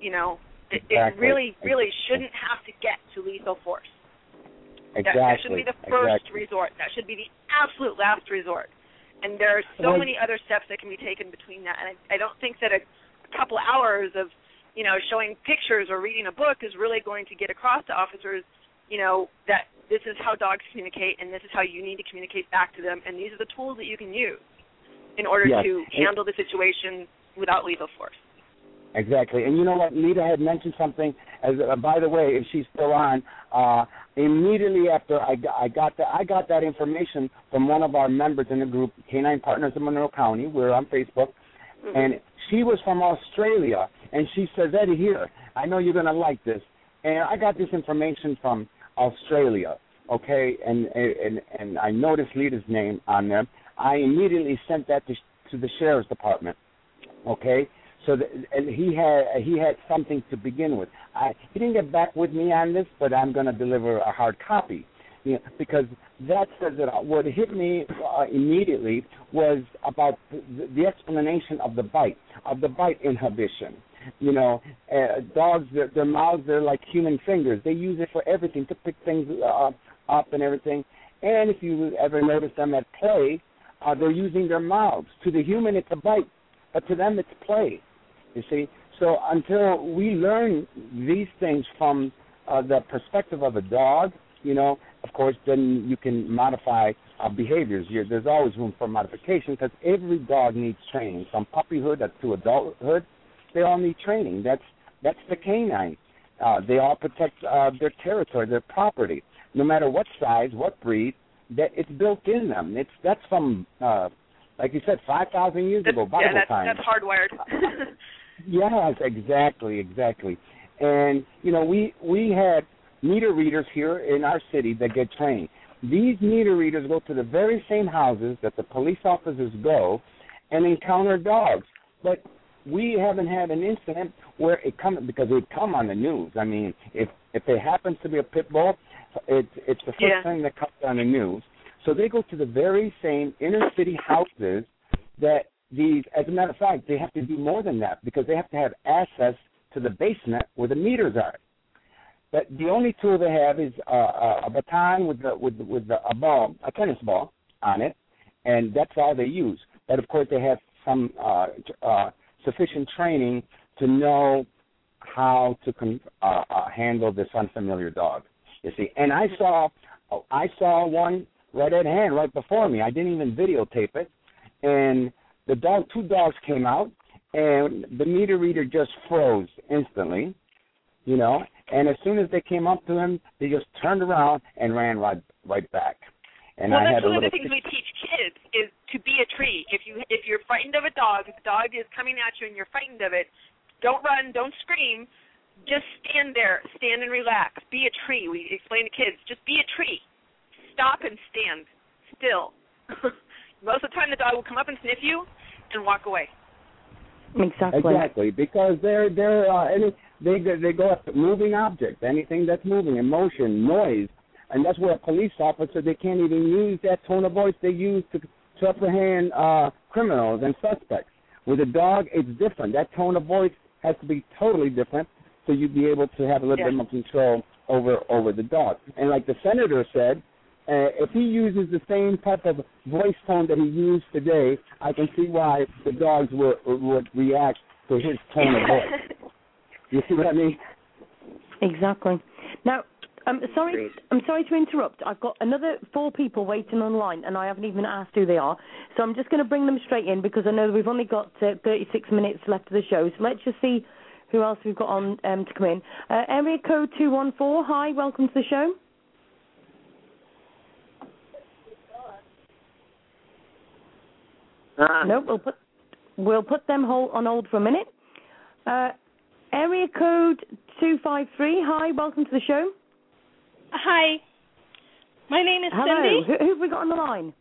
You know, it, it really, really shouldn't have to get to lethal force. That, Exactly. that should be the first exactly. resort. That should be the absolute last resort. And there are so many other steps that can be taken between that. And I, I don't think that a, a couple hours of, you know, showing pictures or reading a book is really going to get across to officers, you know, that this is how dogs communicate and this is how you need to communicate back to them and these are the tools that you can use in order Yes. to handle the situation without lethal force. Exactly. And you know what? Nita had mentioned something. As uh, by the way, if she's still on, uh, immediately after I got, I got that I got that information from one of our members in the group, Canine Partners in Monroe County. We're on Facebook, and she was from Australia, and she says, Eddie, here, I know you're gonna like this, and I got this information from Australia. Okay, and and and I noticed Lita's name on there. I immediately sent that to to the sheriff's department. Okay, so and he had he had something to begin with. I, he didn't get back with me on this, but I'm going to deliver a hard copy. You know, because that says it all. What hit me uh, immediately was about the, the explanation of the bite, of the bite inhibition. You know, uh, dogs, their, their mouths, they're like human fingers. They use it for everything, to pick things uh, up and everything. And if you ever notice them at play, uh, they're using their mouths. To the human, it's a bite, but to them, it's play. You see, so until we learn these things from uh, the perspective of a dog, you know, of course, then you can modify uh, behaviors. You're, there's always room for modification because every dog needs training, from puppyhood to adulthood. They all need training. That's that's the canine. Uh, they all protect uh, their territory, their property, no matter what size, what breed. That it's built in them. It's that's from, uh, like you said, five thousand years ago, Bible yeah, that's, times. that's hardwired. Yes, exactly, exactly. And you know, we we had meter readers here in our city that get trained. These meter readers go to the very same houses that the police officers go and encounter dogs. But we haven't had an incident where it come because it come on the news. I mean, if if it happens to be a pit bull, it's it's the first Yeah. thing that comes on the news. So they go to the very same inner city houses that these. As a matter of fact, they have to do more than that because they have to have access to the basement where the meters are. But the only tool they have is uh, a, a baton with the with with the, a ball, a tennis ball on it, and that's all they use. But of course, they have some uh, uh, sufficient training to know how to con- uh, uh, handle this unfamiliar dog. You see, and I saw I saw one right at hand, right before me. I didn't even videotape it, and the dog, two dogs came out, and the meter reader just froze instantly, you know. And as soon as they came up to him, they just turned around and ran right right back. And well, I that's had a one of little. the things we teach kids is to be a tree. If you if you're frightened of a dog, if the dog is coming at you and you're frightened of it, don't run, don't scream. Just stand there, stand and relax. Be a tree. We explain to kids, just be a tree. Stop and stand still. Most of the time, the dog will come up and sniff you and walk away. Exactly. Exactly, because they're they're uh, any they they go after moving objects, anything that's moving, emotion, noise, and that's where a police officer they can't even use that tone of voice they use to to apprehend uh, criminals and suspects. With a dog, it's different. That tone of voice has to be totally different, so you'd be able to have a little Yeah. bit more control over over the dog. And like the senator said, uh, if he uses the same type of voice tone that he used today, I can see why the dogs would would react to his tone of voice. You see what I mean? Exactly. Now, I'm sorry. I'm sorry to interrupt. I've got another four people waiting online, and I haven't even asked who they are. So I'm just going to bring them straight in because I know we've only got uh, 36 minutes left of the show. So let's just see who else we've got on um, to come in. Uh, area code 214, hi, welcome to the show. Uh, no, we'll put we'll put them hold, on hold for a minute. Uh, area code 253, hi, welcome to the show. Hi. My name is Hello, Cindy. who, who have we got on the line?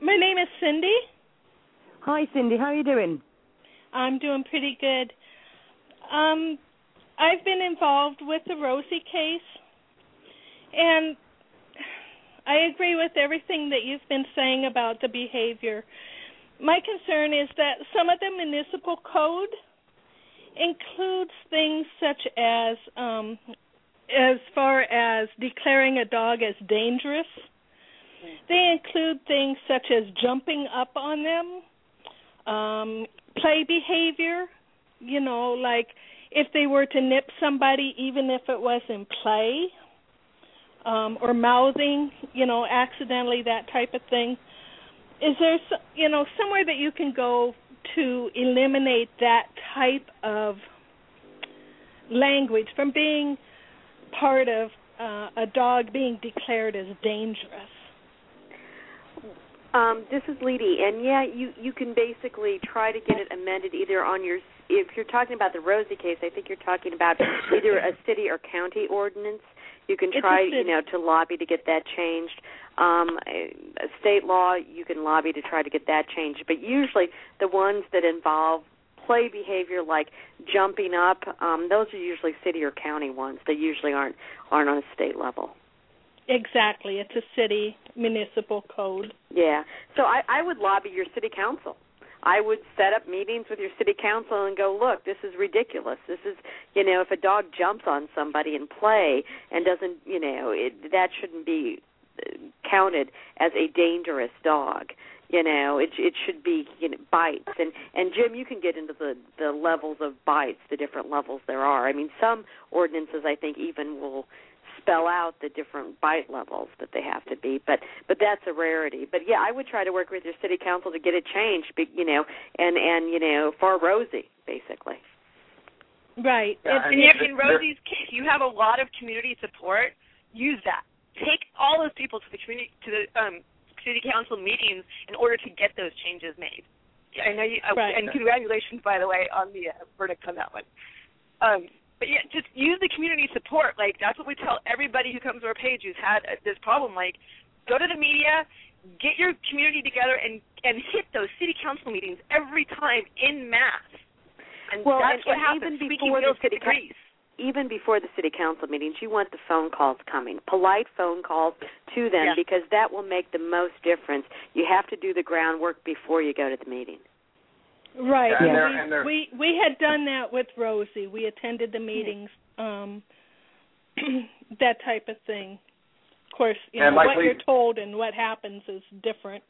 My name is Cindy. Hi, Cindy, how are you doing? I'm doing pretty good. Um, I've been involved with the Rosie case, and I agree with everything that you've been saying about the behavior. My concern is that some of the municipal code includes things such as um, as far as declaring a dog as dangerous. They include things such as jumping up on them, um, play behavior, you know, like if they were to nip somebody, even if it was in play, um, or mouthing, you know, accidentally, that type of thing. Is there, you know, somewhere that you can go to eliminate that type of language from being part of uh, a dog being declared as dangerous? Um, this is Ledy, and yeah, you you can basically try to get it amended either on your. If you're talking about the Rosie case, I think you're talking about either a city or county ordinance. You can try, you know, to lobby to get that changed. Um, state law, you can lobby to try to get that changed. But usually, the ones that involve play behavior like jumping up, um, those are usually city or county ones. They usually aren't aren't on a state level. Exactly, it's a city municipal code. Yeah. So I, I would lobby your city council. I would set up meetings with your city council and go, look, this is ridiculous. This is, you know, if a dog jumps on somebody in play and doesn't, you know, it, that shouldn't be counted as a dangerous dog. You know, it it should be you know bites and and Jim, you can get into the the levels of bites, the different levels there are. I mean, some ordinances I think even will spell out the different bite levels that they have to be but but that's a rarity but yeah i would try to work with your city council to get it changed be- you know and and you know for rosie basically Right. And, and in, in Rosie's case, you have a lot of community support. Use that. Take all those people to the community to the um, city council meetings in order to get those changes made. I know you, uh, Right. and congratulations, by the way, on the uh, verdict on that one. Um, but yeah, just use the community support. Like that's what we tell everybody who comes to our page who's had uh, this problem. Like, go to the media, get your community together, and and hit those city council meetings every time in mass. And well that's and, what and happens. even before the city get coun- grease. Even before the city council meetings, you want the phone calls coming, polite phone calls to them, Yeah. because that will make the most difference. You have to do the groundwork before you go to the meeting. Right. Yeah, and and they're- we, and they're- we we had done that with Rosie. We attended the meetings, um that type of thing. Of course, you And know like what we- you're told and what happens is different.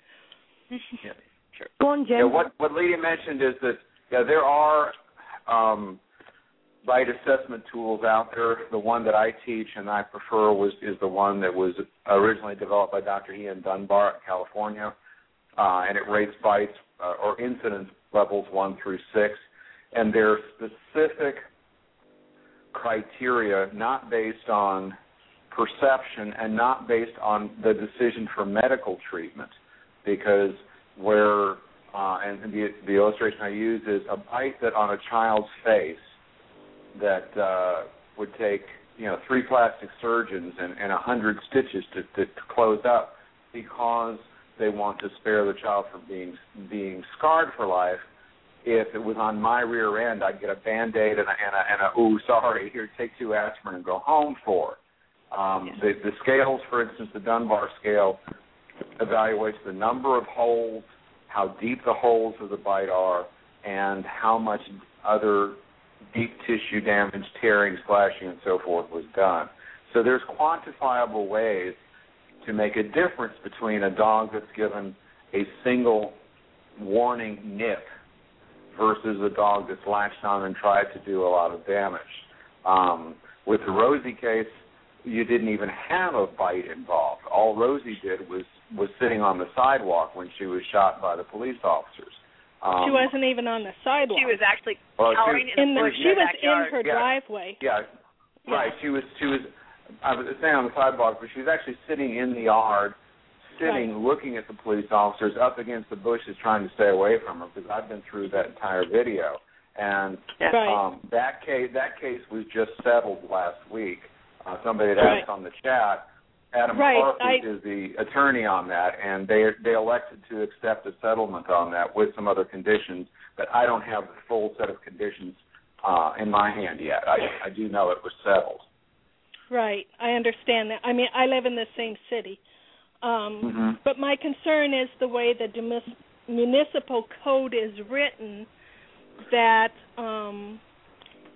Go on, Jim. Yeah, what what Ledy mentioned is that yeah, there are um, bite assessment tools out there. The one that I teach and I prefer was is the one that was originally developed by Dr. Ian Dunbar at California, uh, and it rates bites uh, or incidence levels one through six, and there are specific criteria not based on perception and not based on the decision for medical treatment because where uh, and the the illustration I use is a bite that on a child's face that uh, would take you know three plastic surgeons and, and a hundred stitches to, to, to close up because they want to spare the child from being being scarred for life. If it was on my rear end, I'd get a band aid and a, and a, and a ooh sorry here take two aspirin and go home for. Um, the, the scales, for instance, the Dunbar scale evaluates the number of holes, how deep the holes of the bite are, and how much other deep tissue damage, tearing, slashing, and so forth was done. So there's quantifiable ways to make a difference between a dog that's given a single warning nip versus a dog that's latched on and tried to do a lot of damage. Um, with the Rosie case, you didn't even have a bite involved. All Rosie did was was sitting on the sidewalk when she was shot by the police officers. Um, she wasn't even on the sidewalk. She was actually Well, she- cowering in, in the the, she in the was in her Yeah. driveway. Yeah, right. She was she was I was saying on the sidewalk, but she was actually sitting in the yard, sitting looking at the police officers up against the bushes, trying to stay away from her. Because I've been through that entire video, and Right. um, that case that case was just settled last week. Uh, somebody had Right. asked on the chat. Adam Right, McCarthy I- is the attorney on that, and they they elected to accept a settlement on that with some other conditions. But I don't have the full set of conditions uh, in my hand yet. I, I do know it was settled. Right. I understand that. I mean, I live in the same city. Um, Mhm. But my concern is the way the demis- municipal code is written that um,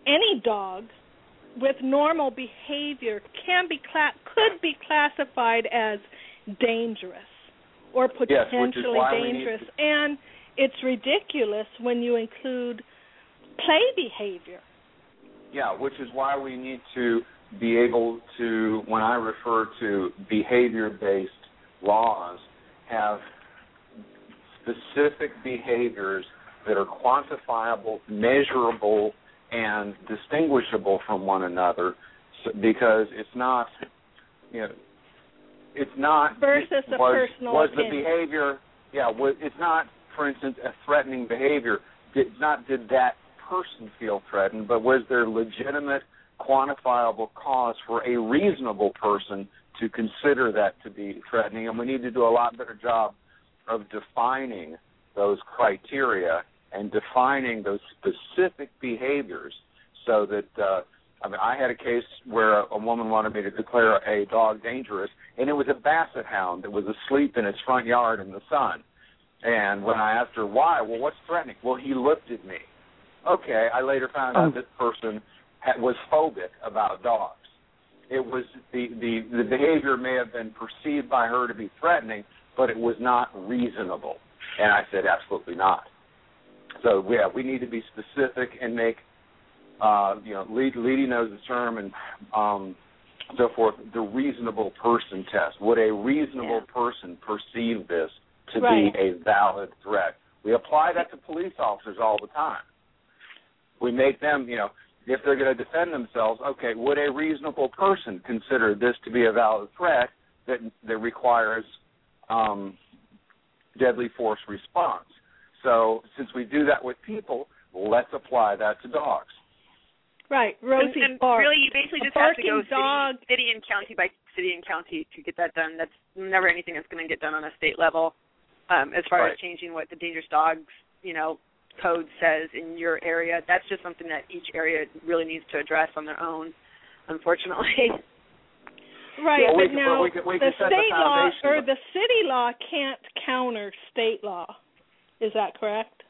any dog with normal behavior can be cla- could be classified as dangerous or Yes, potentially need dangerous to- and it's ridiculous when you include play behavior. Yeah, which is why we need to be able to, when I refer to behavior based laws, have specific behaviors that are quantifiable, measurable, and distinguishable from one another because it's not, you know, it's not Versus a was, personal was the behavior yeah was, it's not for instance a threatening behavior. Did not did that person feel threatened but was there legitimate quantifiable cause for a reasonable person to consider that to be threatening? And we need to do a lot better job of defining those criteria and defining those specific behaviors so that uh I mean, I had a case where a woman wanted me to declare a dog dangerous, and it was a basset hound that was asleep in its front yard in the sun. And when I asked her why, well, what's threatening? Well, he looked at me. Okay, I later found out this person had, was phobic about dogs. It was the, the the behavior may have been perceived by her to be threatening, but it was not reasonable. And I said, absolutely not. So yeah, we need to be specific and make uh, you know, Lee, Ledy knows the term and um, so forth. The reasonable person test. Would a reasonable person perceive this to Right. be a valid threat? We apply that to police officers all the time. We make them, you know, if they're going to defend themselves, okay, would a reasonable person consider this to be a valid threat that that requires um, deadly force response? So, since we do that with people, let's apply that to dogs. Right. Rosie and barks. really, you basically just have to go dog. city, city and county by city and county to get that done. That's never anything that's going to get done on a state level. Um, as far Right. as changing what the dangerous dogs, you know, code says in your area, that's just something that each area really needs to address on their own. Unfortunately. Right, Well, we but can- now we can- we the can the state law or the city law can't counter state law. Is that correct?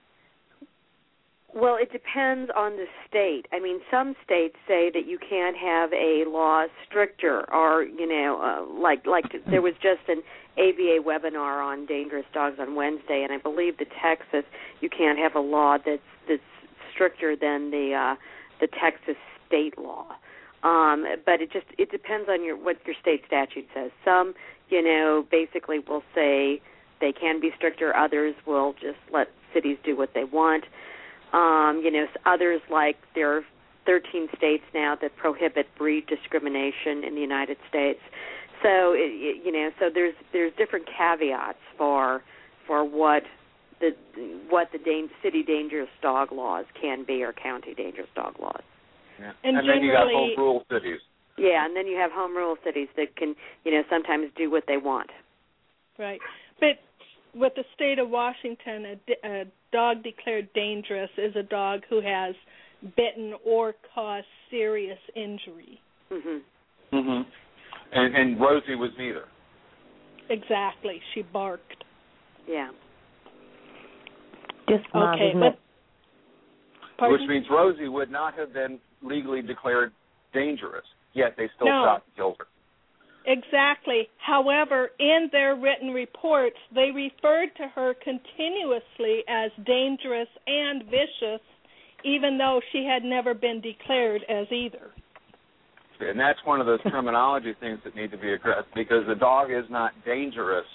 Well, it depends on the state. I mean, some states say that you can't have a law stricter, or you know, uh, like like there was just an ABA webinar on dangerous dogs on Wednesday, and I believe the Texas you can't have a law that's that's stricter than the uh, the Texas state law. Um, but it just it depends on your what your state statute says. Some, you know, basically will say they can be stricter. Others will just let cities do what they want. Um, you know, others like there are 13 states now that prohibit breed discrimination in the United States. So it, it- you know, so there's there's different caveats for for what the what the dan- city dangerous dog laws can be or county dangerous dog laws. Yeah. And then you got home rule cities. Yeah, and then you have home rule cities that can, you know, sometimes do what they want. Right. But with the state of Washington, a, d- a dog declared dangerous is a dog who has bitten or caused serious injury. Mhm. hmm And, and Rosie was neither. Exactly. She barked. Yeah. Just mad, Okay, isn't but it? pardon? Which means Rosie would not have been legally declared dangerous, yet they still No. shot and killed her. Exactly. However, in their written reports, they referred to her continuously as dangerous and vicious, even though she had never been declared as either. And that's one of those terminology things that need to be addressed because the dog is not dangerous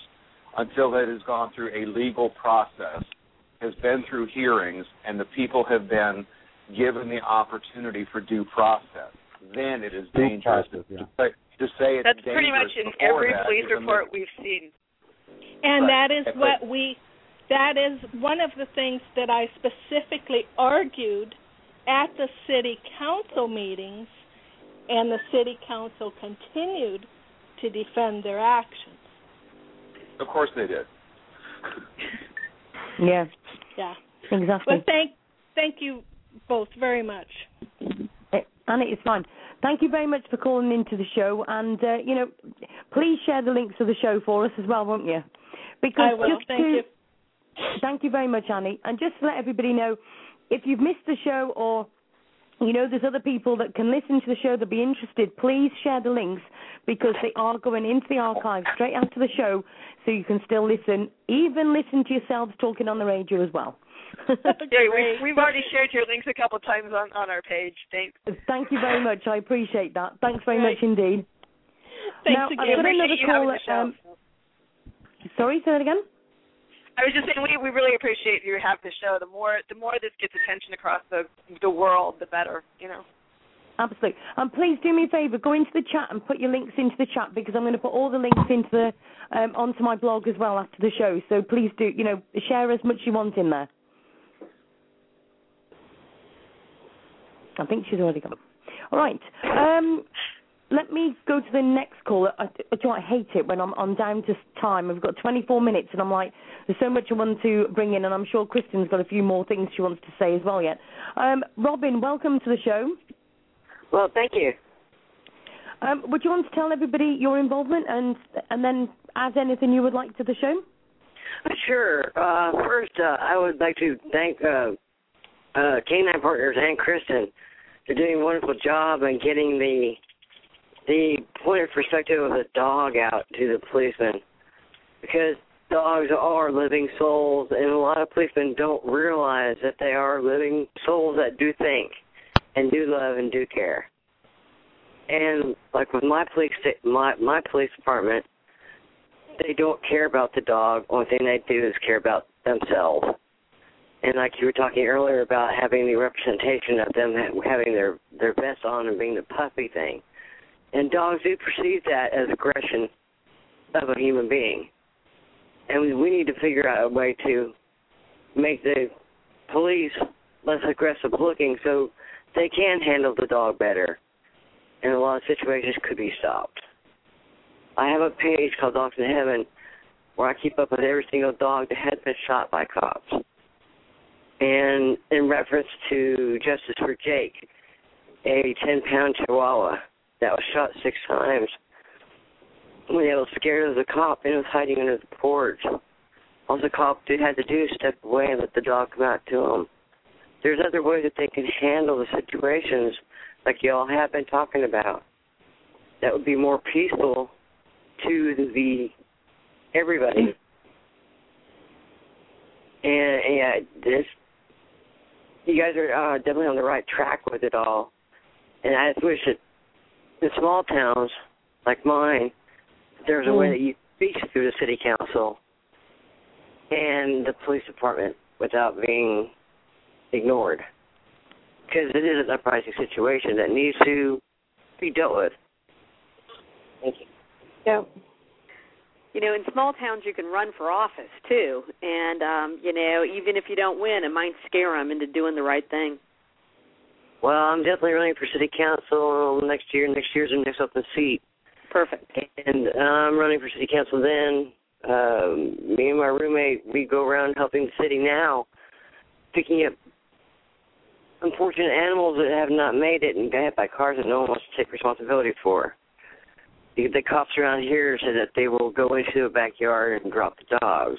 until it has gone through a legal process has been through hearings and the people have been given the opportunity for due process, then it is Due dangerous process, yeah. To, say, it's That's pretty much in every that police report we've seen. And Right. that is But- what we that is one of the things that I specifically argued at the city council meetings and the city council continued to defend their actions. Of course they did. Yeah, Yeah. exactly. Well thank thank you both very much. Eh, Annie, it's fine. Thank you very much for calling into the show, and uh, you know, please share the links of the show for us as well, won't you? Because I will. just Thank to, you. Thank you very much, Annie. And just to let everybody know, if you've missed the show or you know there's other people that can listen to the show that be interested, please share the links because they are going into the archive straight after the show, so you can still listen, even listen to yourselves talking on the radio as well. Yeah, we've, we've already shared your links a couple times on on our page. Thanks. Thank you very much. I appreciate that. Thanks very Right. much indeed. Thanks now, again. I've got another you call. Um, sorry, say that again. I was just saying we we really appreciate you have the show. The more the more this gets attention across the the world, the better. You know. Absolutely. And please do me a favour, go into the chat and put your links into the chat because I'm going to put all the links into the um, onto my blog as well after the show. So please do, you know, share as much as you want in there. I think she's already gone. All right. Um, let me go to the next caller. I, I, do you know what, I hate it when I'm, I'm down to time. I've got 24 minutes, and I'm like, there's so much I want to bring in, and I'm sure Kristin's got a few more things she wants to say as well yet. Um, Robin, welcome to the show. Well, thank you. Um, would you want to tell everybody your involvement and and then add anything you would like to the show? Sure. Uh, first, uh, I would like to thank uh, uh, Canine Partners and Kristin They're doing a wonderful job and getting the the point of perspective of the dog out to the policeman, because dogs are living souls, and a lot of policemen don't realize that they are living souls that do think and do love and do care. And like with my police my my police department, they don't care about the dog. Only thing they do is care about themselves. And like you were talking earlier about having the representation of them having their their vest on and being the puppy thing, and dogs do perceive that as aggression of a human being, and we, we need to figure out a way to make the police less aggressive looking so they can handle the dog better, and a lot of situations could be stopped. I have a page called Dogs in Heaven where I keep up with every single dog that has been shot by cops. And in reference to Justice for Jake, a 10 pound chihuahua that was shot six times when he was scared of the cop and was hiding under the porch. All the cop did had to do is step away and let the dog come out to him. There's other ways that they can handle the situations like you all have been talking about that would be more peaceful to the everybody. Mm-hmm. And yeah, this you guys are uh, definitely on the right track with it all. And I just wish that in small towns like mine, there's a way that you speak through the city council and the police department without being ignored. Because it is an uprising situation that needs to be dealt with. Thank you. Yeah. You know, in small towns, you can run for office too, and um, you know, even if you don't win, it might scare them into doing the right thing. Well, I'm definitely running for city council next year. Next year's the next open seat. Perfect. And I'm running for city council then. Um, me and my roommate, we go around helping the city now, picking up unfortunate animals that have not made it and got hit by cars that no one wants to take responsibility for. The, the cops around here said that they will go into the backyard and drop the dogs.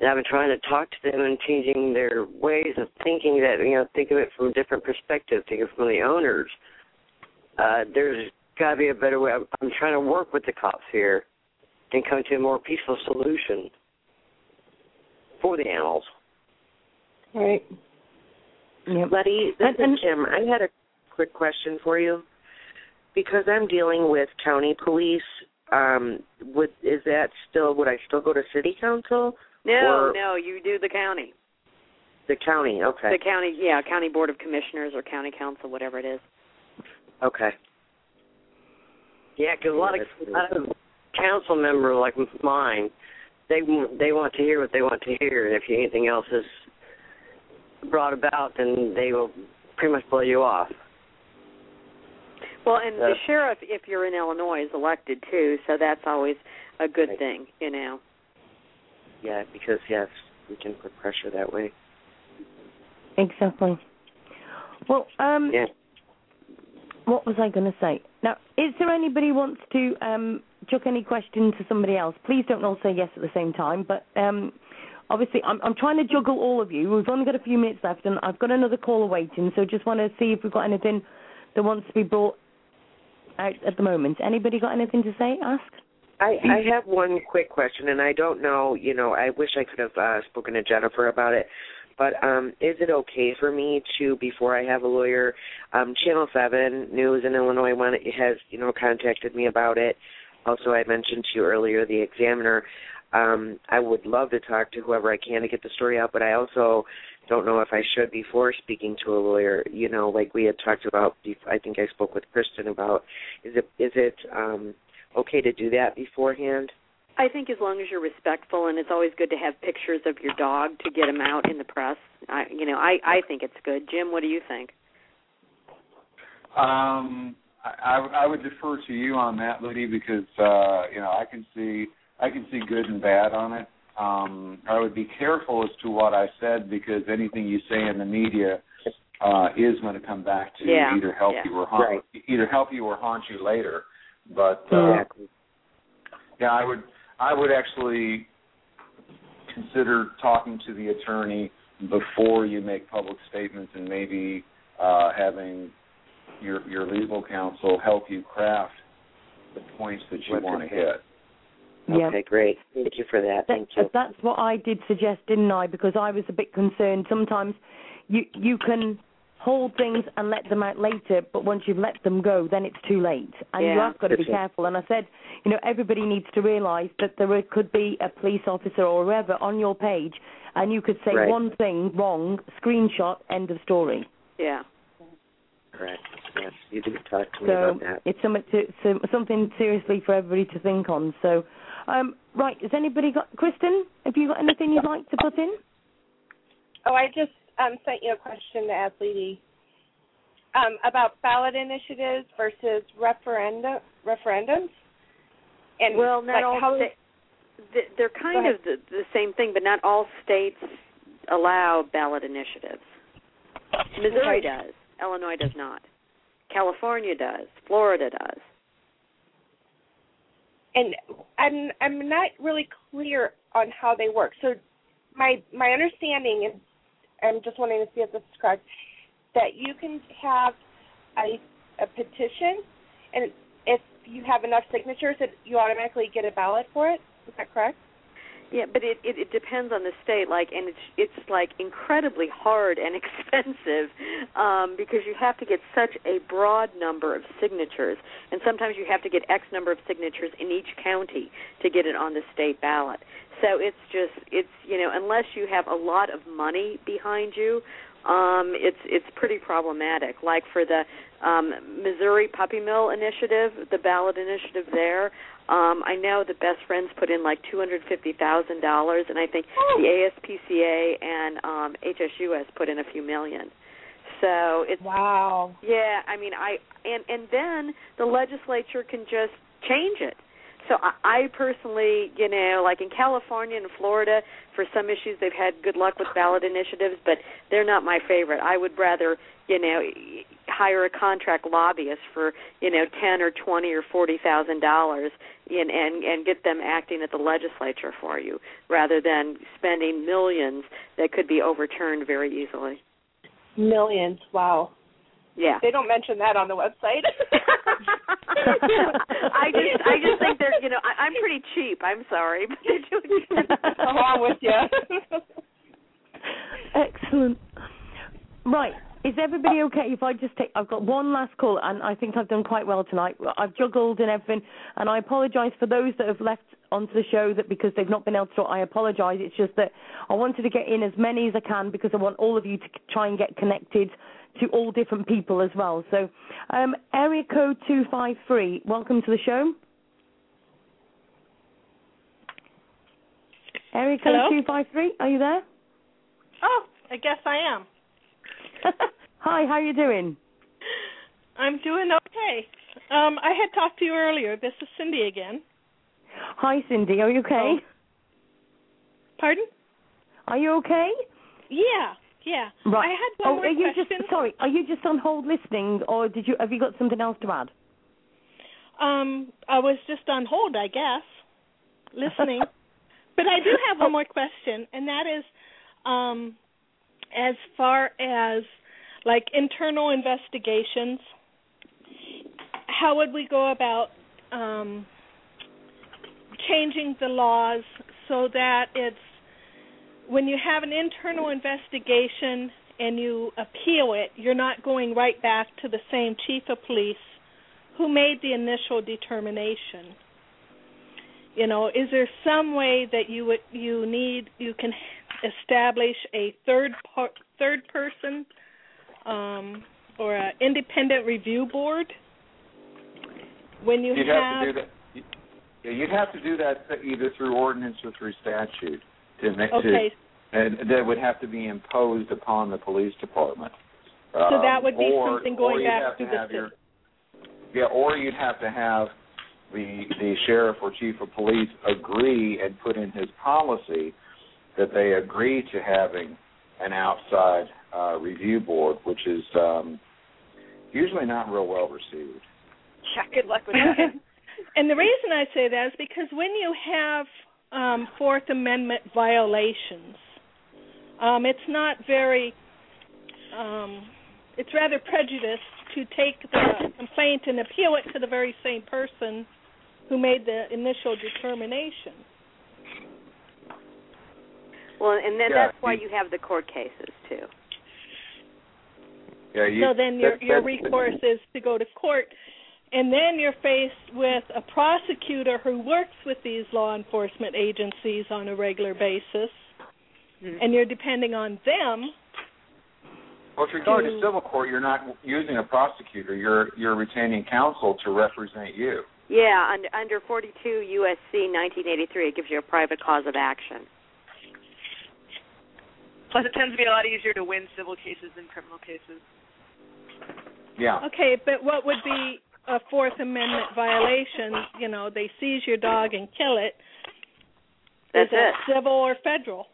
And I've been trying to talk to them and changing their ways of thinking that, you know, think of it from a different perspective, think of it from the owners. Uh, there's got to be a better way. I'm, I'm trying to work with the cops here and come to a more peaceful solution for the animals. All right. Yep. Ledy, this is Jim. I had a quick question for you. Because I'm dealing with county police, um, would is that still would I still go to city council? No, no, you do the county. The county, okay. The county, yeah, county board of commissioners or county council, whatever it is. Okay. Yeah, because a lot of a lot of council member like mine, they they want to hear what they want to hear, and if anything else is brought about, then they will pretty much blow you off. Well, and the sheriff, if you're in Illinois, is elected too, so that's always a good thing, you know. Yeah, because yes, we can put pressure that way. Exactly. Well, um, Yeah. what was I going to say? Now, is there anybody who wants to um, chuck any question to somebody else? Please don't all say yes at the same time. But um, obviously, I'm, I'm trying to juggle all of you. We've only got a few minutes left, and I've got another caller waiting. So just want to see if we've got anything that wants to be brought out at the moment. Anybody got anything to say? Ask. I, I have one quick question, and I don't know. You know, I wish I could have uh, spoken to Jennifer about it. But um, is it okay for me to, before I have a lawyer, um, Channel Seven News in Illinois one has, you know, contacted me about it. Also, I mentioned to you earlier the Examiner. Um, I would love to talk to whoever I can to get the story out, but I also don't know if I should before speaking to a lawyer. You know, like we had talked about. bef- I think I spoke with Kristin about. Is it is it um, okay to do that beforehand? I think as long as you're respectful, and it's always good to have pictures of your dog to get them out in the press. I, you know, I I think it's good. Jim, what do you think? Um, I, I I would defer to you on that, Ledy, because uh, you know I can see I can see good and bad on it. Um, I would be careful as to what I said because anything you say in the media uh, is going to come back to Yeah, either help yeah. you or haunt either help you or haunt you later. But uh, yeah, I would I would actually consider talking to the attorney before you make public statements and maybe uh, having your your legal counsel help you craft the points that you want to hit. Yeah. Okay, great. Thank you for that. Thank you. That's what I did suggest, didn't I? Because I was a bit concerned. Sometimes you you can hold things and let them out later, but once you've let them go, then it's too late, and you have got to be careful. And I said, you know, everybody needs to realise that there could be a police officer or whoever on your page, and you could say Right. one thing wrong, screenshot, end of story. Yeah. Correct. Yes, you did talk to me So about that. it's something to, so, something seriously for everybody to think on. So, um, right, has anybody got Kristin? Have you got anything you'd like to put in? Oh, I just um, sent you a question to ask Ledy um, about ballot initiatives versus referenda referendums. And well, not like all how sta- they're kind of the, the same thing, but not all states allow ballot initiatives. Missouri does. Illinois does not. California does. Florida does. And I'm I'm not really clear on how they work. So my my understanding is I'm just wanting to see if this is correct that you can have a a petition and if you have enough signatures that you automatically get a ballot for it. Is that correct? Yeah, but it, it it depends on the state. Like, and it's it's like incredibly hard and expensive um, because you have to get such a broad number of signatures, and sometimes you have to get X number of signatures in each county to get it on the state ballot. So it's just it's you know unless you have a lot of money behind you, um, it's it's pretty problematic. Like for the um, Missouri Puppy Mill Initiative, the ballot initiative there. Um, I know the Best Friends put in like two hundred fifty thousand dollars, and I think the ASPCA and um, HSUS put in a few million. So it's wow. Yeah, I mean, I and and then the legislature can just change it. So I, I personally, you know, like in California and Florida, for some issues they've had good luck with ballot initiatives, but they're not my favorite. I would rather, you know, hire a contract lobbyist for, you know, ten or twenty or forty thousand dollars, and and and get them acting at the legislature for you, rather than spending millions that could be overturned very easily. Millions. Wow. Yeah. They don't mention that on the website. I just I just think they're you know I, I'm pretty cheap. I'm sorry, but they're doing. Along with you. Excellent. Right. Is everybody okay if I just take? I've got one last call, and I think I've done quite well tonight. I've juggled and everything, and I apologise for those that have left onto the show that because they've not been able to talk, I apologise. It's just that I wanted to get in as many as I can because I want all of you to try and get connected to all different people as well. So, um, area code 253, welcome to the show. Area code Hello? 253, are you there? Oh, I guess I am. Hi, how are you doing? I'm doing okay. Um, I had talked to you earlier. This is Cindy again. Hi, Cindy. Are you okay? Pardon? Are you okay? Yeah, yeah. Right. I had one oh, more are you question. just sorry? Are you just on hold listening, or did you have you got something else to add? Um, I was just on hold, I guess, listening. but I do have one more question, and that is, um, as far as like internal investigations, how would we go about um, changing the laws so that it's when you have an internal investigation and you appeal it, you're not going right back to the same chief of police who made the initial determination. You know, is there some way that you would you need you can establish a third par- third person um, or an independent review board when you You'd have, have to do that. You'd have to do that either through ordinance or through statute. To, make- to- okay and that would have to be imposed upon the police department. so Um, that would be or, something going back to to the your, yeah, or you'd have to have the the sheriff or chief of police agree and put in his policy that they agree to having an outside uh, review board, which is um, usually not real well received. Yeah, good luck with that. and the reason I say that is because when you have um, Fourth Amendment violations, um, it's not very, um, it's rather prejudiced to take the complaint and appeal it to the very same person who made the initial determination. Well, and then Yeah, that's why you- you have the court cases too. Yeah, you, so then your that- your recourse is to go to court, and then you're faced with a prosecutor who works with these law enforcement agencies on a regular basis, mm-hmm. and you're depending on them. Well, if you're going to to- civil court, you're not using a prosecutor. You're you're retaining counsel to represent you. Yeah, under under 42 USC 1983, it gives you a private cause of action. Plus, it tends to be a lot easier to win civil cases than criminal cases. Yeah. Okay, but what would be a Fourth Amendment violation? You know, they seize your dog and kill it. That's is that it. civil or federal?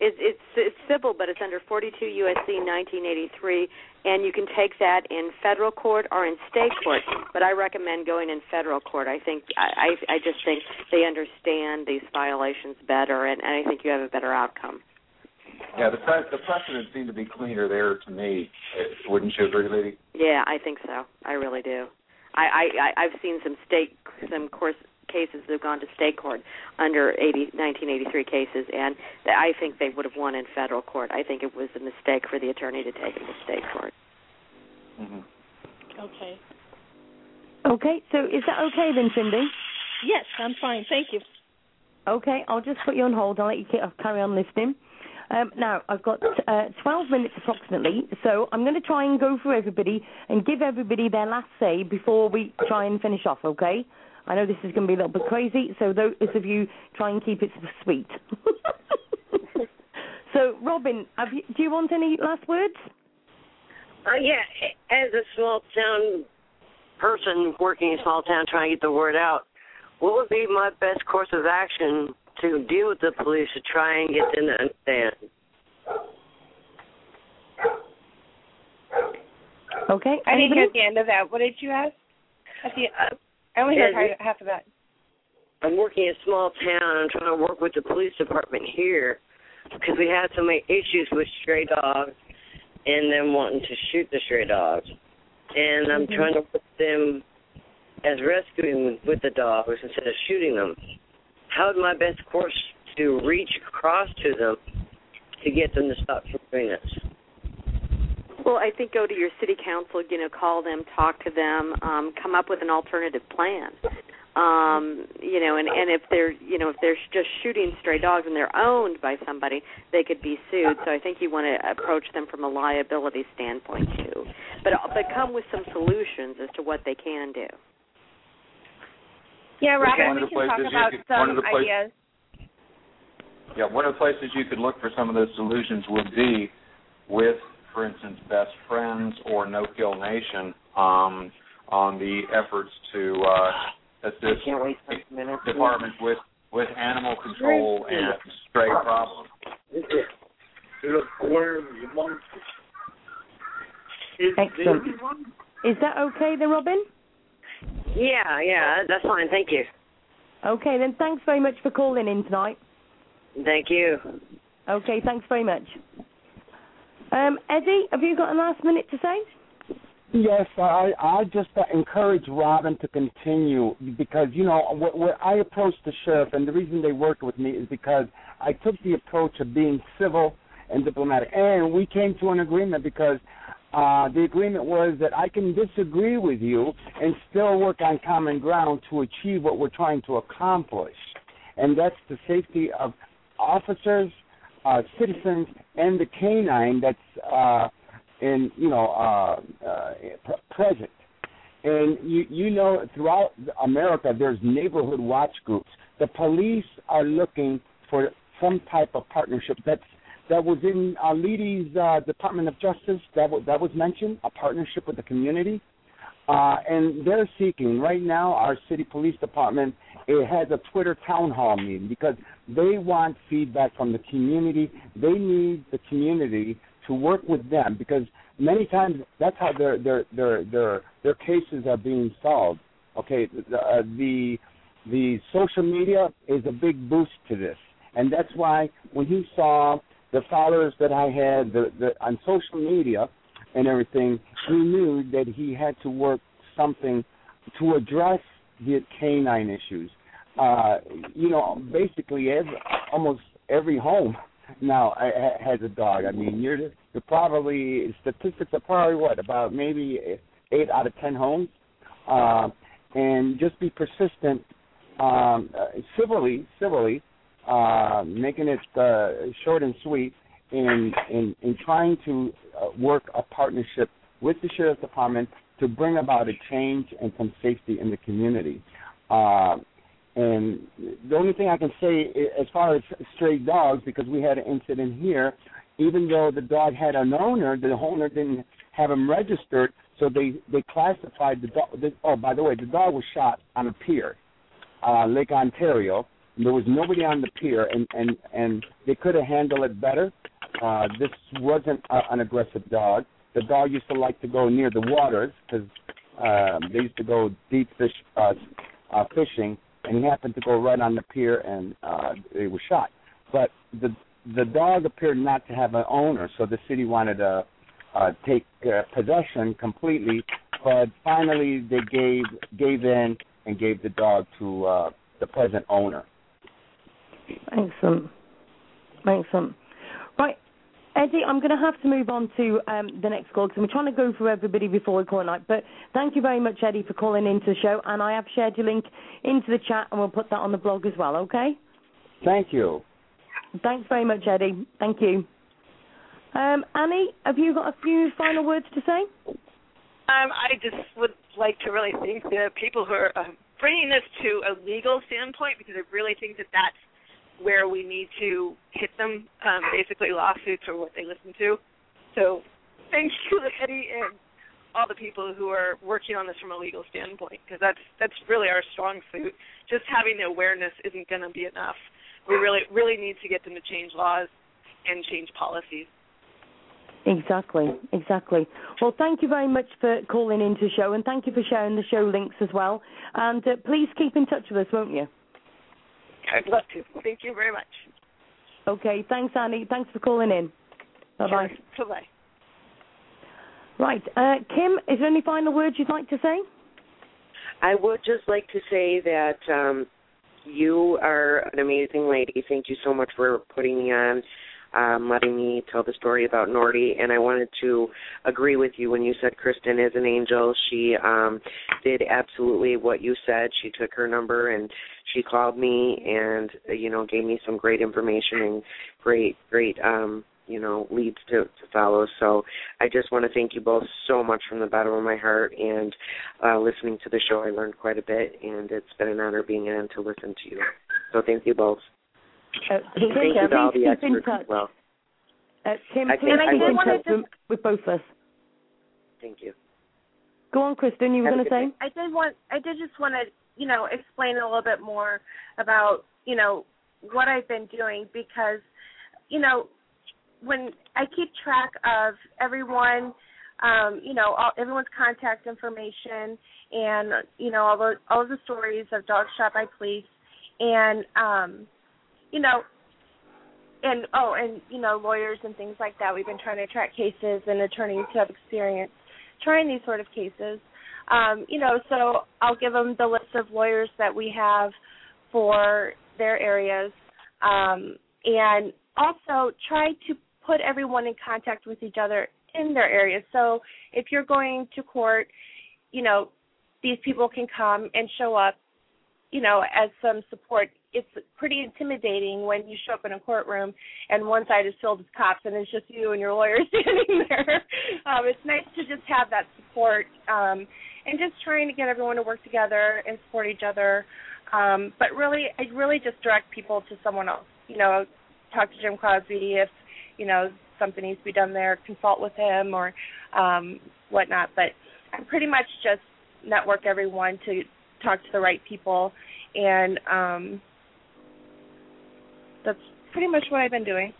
It's it's it's civil, but it's under 42 USC 1983, and you can take that in federal court or in state court. But I recommend going in federal court. I think I I, I just think they understand these violations better, and, and I think you have a better outcome. Yeah, the pre- the precedent seemed to be cleaner there to me. Uh, Wouldn't you agree, Ledy? Yeah, I think so. I really do. I I I- I've seen some state some course cases that have gone to state court under 80, 1983 cases, and th- I think they would have won in federal court. I think it was a mistake for the attorney to take it to state court. Mm-hmm. Okay. Okay, so is that okay then, Cindy? Yes, I'm fine. Thank you. Okay, I'll just put you on hold. I'll let you carry on listening. Um, now, I've got uh, 12 minutes approximately, so I'm going to try and go through everybody and give everybody their last say before we try and finish off, okay? I know this is going to be a little bit crazy, so those of you try and keep it sweet. so, Robin, you, do you want any last words? Uh, yeah, as a small town person working in a small town trying to get the word out, what would be my best course of action to deal with the police to try and get them to understand? Okay. I didn't anybody? hear the end of that. What did you ask? At the, uh, I only heard Yeah, half, half of that. I'm working in a small town. I'm trying to work with the police department here because we had so many issues with stray dogs and them wanting to shoot the stray dogs. And I'm Mhm. trying to put them as rescuing with the dogs instead of shooting them. Would my best course to reach across to them to get them to stop doing this? Well, I think go to your city council, you know, call them, talk to them, um, come up with an alternative plan. um you know and and if they're you know if they're just shooting stray dogs and they're owned by somebody they could be sued so i think you want to approach them from a liability standpoint too but but come with some solutions as to what they can do Yeah, One Robin, of we the can talk about could- some of the ideas. Yeah, one of the places you could look for some of those solutions would be with, for instance, Best Friends or No Kill Nation um, on the efforts to uh, assist departments with with animal control and stray problems. Excellent. Is that okay then, Robin? Yeah, yeah, that's fine. Thank you. Okay, then thanks very much for calling in tonight. Thank you. Okay, thanks very much. Um, Eddie, have you got a last minute to say? Yes, I I just uh, encourage Robin to continue because you know wh- where I approached the sheriff and the reason they worked with me is because I took the approach of being civil and diplomatic, and we came to an agreement because uh, the agreement was that I can disagree with you and still work on common ground to achieve what we're trying to accomplish, and that's the safety of officers, uh, citizens, and the canine that's. Uh, in you know uh, uh, pr- present. And you you know throughout America there's neighborhood watch groups. The police are looking for some type of partnership. That's that was in uh, Ledy's uh, Department of Justice. That was, that was mentioned a partnership with the community. Uh, and they're seeking right now. Our city police department it has a Twitter town hall meeting because they want feedback from the community. They need the community to work with them because many times that's how their their their their their cases are being solved. Okay, the uh, the, the social media is a big boost to this, and that's why when he saw the followers that I had the, the on social media and everything, he knew that he had to work something to address the canine issues. Uh, you know, basically every almost every home now I, has a dog. I mean, you're you're probably statistics are probably what about maybe eight out of ten homes, uh, and just be persistent, um, uh, civilly, civilly, uh, making it uh, short and sweet, in in in trying to uh, work a partnership with the sheriff's department to bring about a change and some safety in the community. Uh, and the only thing I can say as far as stray dogs, because we had an incident here, even though the dog had an owner, the owner didn't have him registered, so they they classified the dog. The, oh, by the way, the dog was shot on a pier, uh, Lake Ontario. There was nobody on the pier, and and and they could have handled it better. Uh, this wasn't a, an aggressive dog. The dog used to like to go near the waters because uh, they used to go deep fish uh, uh, fishing and he happened to go right on the pier and uh he was shot. But the the dog appeared not to have an owner, so the city wanted to uh take uh, possession completely, but finally they gave gave in and gave the dog to uh the present owner. Excellent. Excellent. Right. Eddie, I'm going to have to move on to um, the next call because we're trying to go through everybody before we call night. But thank you very much, Eddie, for calling into the show. And I have shared your link into the chat, and we'll put that on the blog as well, okay? Thank you. Thanks very much, Eddie. Thank you. Um, Annie, have you got a few final words to say? Um, I just would like to really thank the people who are uh, bringing this to a legal standpoint because I really think that that's where we need to hit them, um, basically lawsuits or what they listen to. So thank you, Eddie, and all the people who are working on this from a legal standpoint because that's that's really our strong suit. Just having the awareness isn't going to be enough. We really really need to get them to change laws and change policies. Exactly, exactly. Well, thank you very much for calling into the show, and thank you for sharing the show links as well. And uh, please keep in touch with us, won't you? I'd love to. Thank you very much. Okay, thanks, Annie. Thanks for calling in. Bye bye. Sure. Bye bye. Right, uh, Kim, is there any final words you'd like to say? I would just like to say that um, you are an amazing lady. Thank you so much for putting me on. Um, letting me tell the story about Nordy. And I wanted to agree with you when you said Kristin is an angel. She um, did absolutely what you said. She took her number and she called me and you know gave me some great information and great great um you know leads to to follow so i just want to thank you both so much from the bottom of my heart and uh listening to the show i learned quite a bit and it's been an honor being on to listen to you so thank you both uh, thank you to all the in experts touch. as well Uh, Kim, I please think I keep in wanna touch with, with both of us. thank you Go on, Kristin. You were going to good say? I did want I did just want to, you know, explain a little bit more about, you know, what I've been doing because, you know, when I keep track of everyone, um, you know, all, everyone's contact information and, you know, all the all the stories of dogs shot by police and um, you know, and oh, and you know, lawyers and things like that. We've been trying to track cases and attorneys who have experience trying these sort of cases. Um, you know, so I'll give them the list of lawyers that we have for their areas, um, and also try to put everyone in contact with each other in their areas. So if you're going to court, you know, these people can come and show up, you know, as some support. It's pretty intimidating when you show up in a courtroom and one side is filled with cops and it's just you and your lawyer standing there. Um, it's nice to just have that support um, and just trying to get everyone to work together and support each other. Um, but really, I really just direct people to someone else. You know, talk to Jim Crosby if you know something needs to be done there. Consult with him or um, whatnot. But I pretty much just network everyone to talk to the right people, and um, that's pretty much what I've been doing.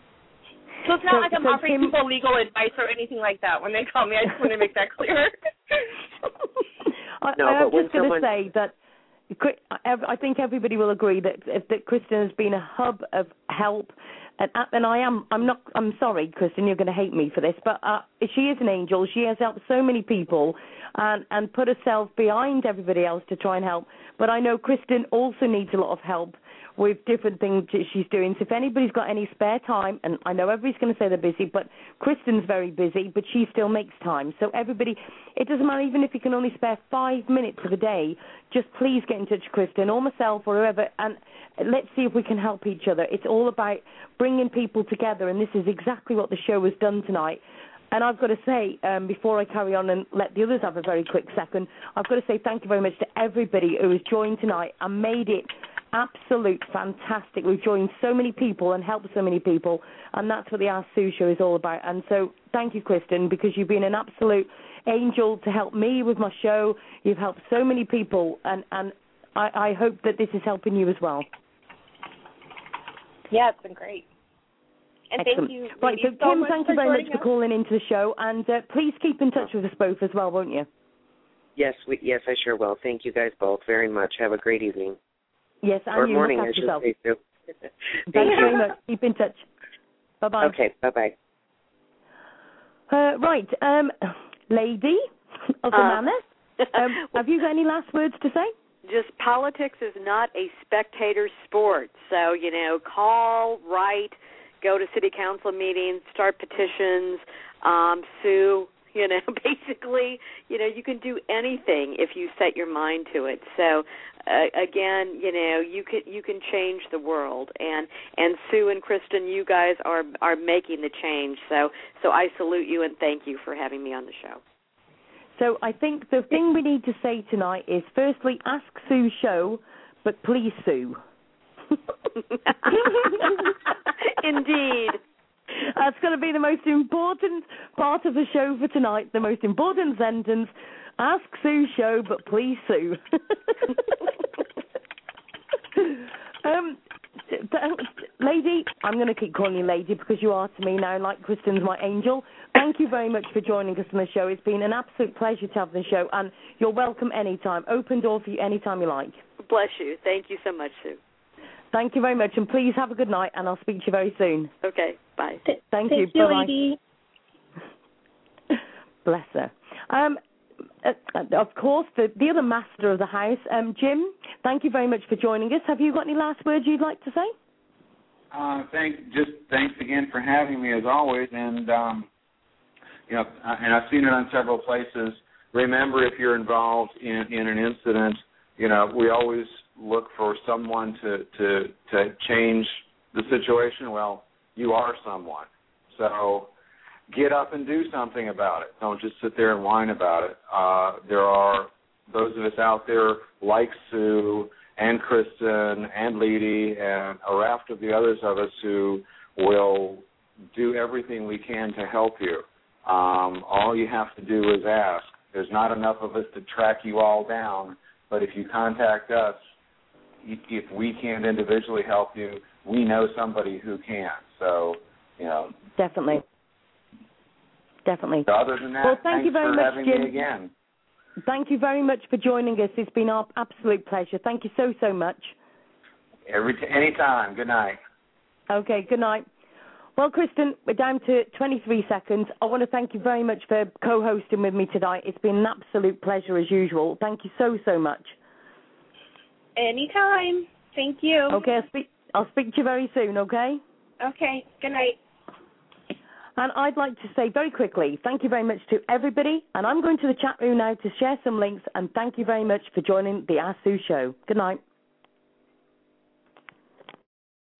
So it's not So- like I'm so offering Kim- people legal advice or anything like that when they call me. I just want to make that clear. I, No, I am just going to someone- say that I think everybody will agree that that Kristin has been a hub of help, and and I am I'm not I'm sorry, Kristin, you're going to hate me for this, but uh, she is an angel. She has helped so many people, and and put herself behind everybody else to try and help. But I know Kristin also needs a lot of help with different things that she's doing. So if anybody's got any spare time, and I know everybody's going to say they're busy, but Kristin's very busy, but she still makes time. So everybody, it doesn't matter even if you can only spare five minutes of a day. Just please get in touch with Kristin or myself or whoever, and let's see if we can help each other. It's all about bringing people together, and this is exactly what the show has done tonight. And I've got to say, um, before I carry on and let the others have a very quick second, I've got to say thank you very much to everybody who has joined tonight and made it absolute fantastic. We've joined so many people and helped so many people, and that's what the Ask Sue show is all about. And so, thank you, Kristin, because you've been an absolute angel to help me with my show. You've helped so many people, and and I, I hope that this is helping you as well. yeah, it's been great. And Excellent. thank you, Right, so ladies, so Kim, much thank you very much joining for us. calling into the show, and uh, please keep in touch with us both as well, won't you? yes we yes i sure will thank you guys both very much have a great evening Yes, and or you morning look i after should yourself. say too Thank you very much. Keep in touch. Bye bye. okay bye bye Uh, right, um, lady of the Uh, manor, um, have you got any last words to say? just politics is not a spectator sport. So, you know, call, write, go to city council meetings, start petitions, um, sue, you know, basically, you know, you can do anything if you set your mind to it. So, uh, again, you know, you can you can change the world and and Sue and Kristin, you guys are are making the change. So, so I salute you and thank you for having me on the show. So I think the thing we need to say tonight is firstly, ask Sue show, but please sue. Indeed. That's going to be the most important part of the show for tonight. The most important sentence: Ask Sue show, but please sue. um, t- lady, I'm going to keep calling you lady because you are to me now, like Kristin's my angel. Thank you very much for joining us on the show. It's been an absolute pleasure to have the show, and you're welcome anytime. Open door for you anytime you like. Bless you. Thank you so much, Sue. Thank you very much, and please have a good night, and I'll speak to you very soon. Okay, bye. Thank, you. Bye-bye. Bless her. Um, uh, uh, of course, the, the other master of the house, um, Jim, thank you very much for joining us. Have you got any last words you'd like to say? Uh, thank just thanks again for having me as always, and um, you know, and I've seen it on several places. Remember, if you're involved in in an incident, you know, we always look for someone to to to change the situation. Well, you are someone, so get up and do something about it. Don't just sit there and whine about it. Uh, there are those of us out there like Sue and Kristin and Ledy and a raft of the others of us who will do everything we can to help you. Um, all you have to do is ask. There's not enough of us to track you all down, but if you contact us, if we can't individually help you, we know somebody who can. So, you know. Definitely. Definitely. Other than that, well, thank thanks you very for much, having Jim. me again. Thank you very much for joining us. It's been our absolute pleasure. Thank you so, so much. Every t- anytime. Good night. Okay, good night. Well, Kristin, we're down to 23 seconds. I want to thank you very much for co hosting with me tonight. It's been an absolute pleasure as usual. Thank you so, so much. Anytime. Thank you. Okay, I'll speak, I'll speak to you very soon, okay? Okay. Good night. And I'd like to say very quickly, thank you very much to everybody. And I'm going to the chat room now to share some links. And thank you very much for joining the Ask Sue show. Good night.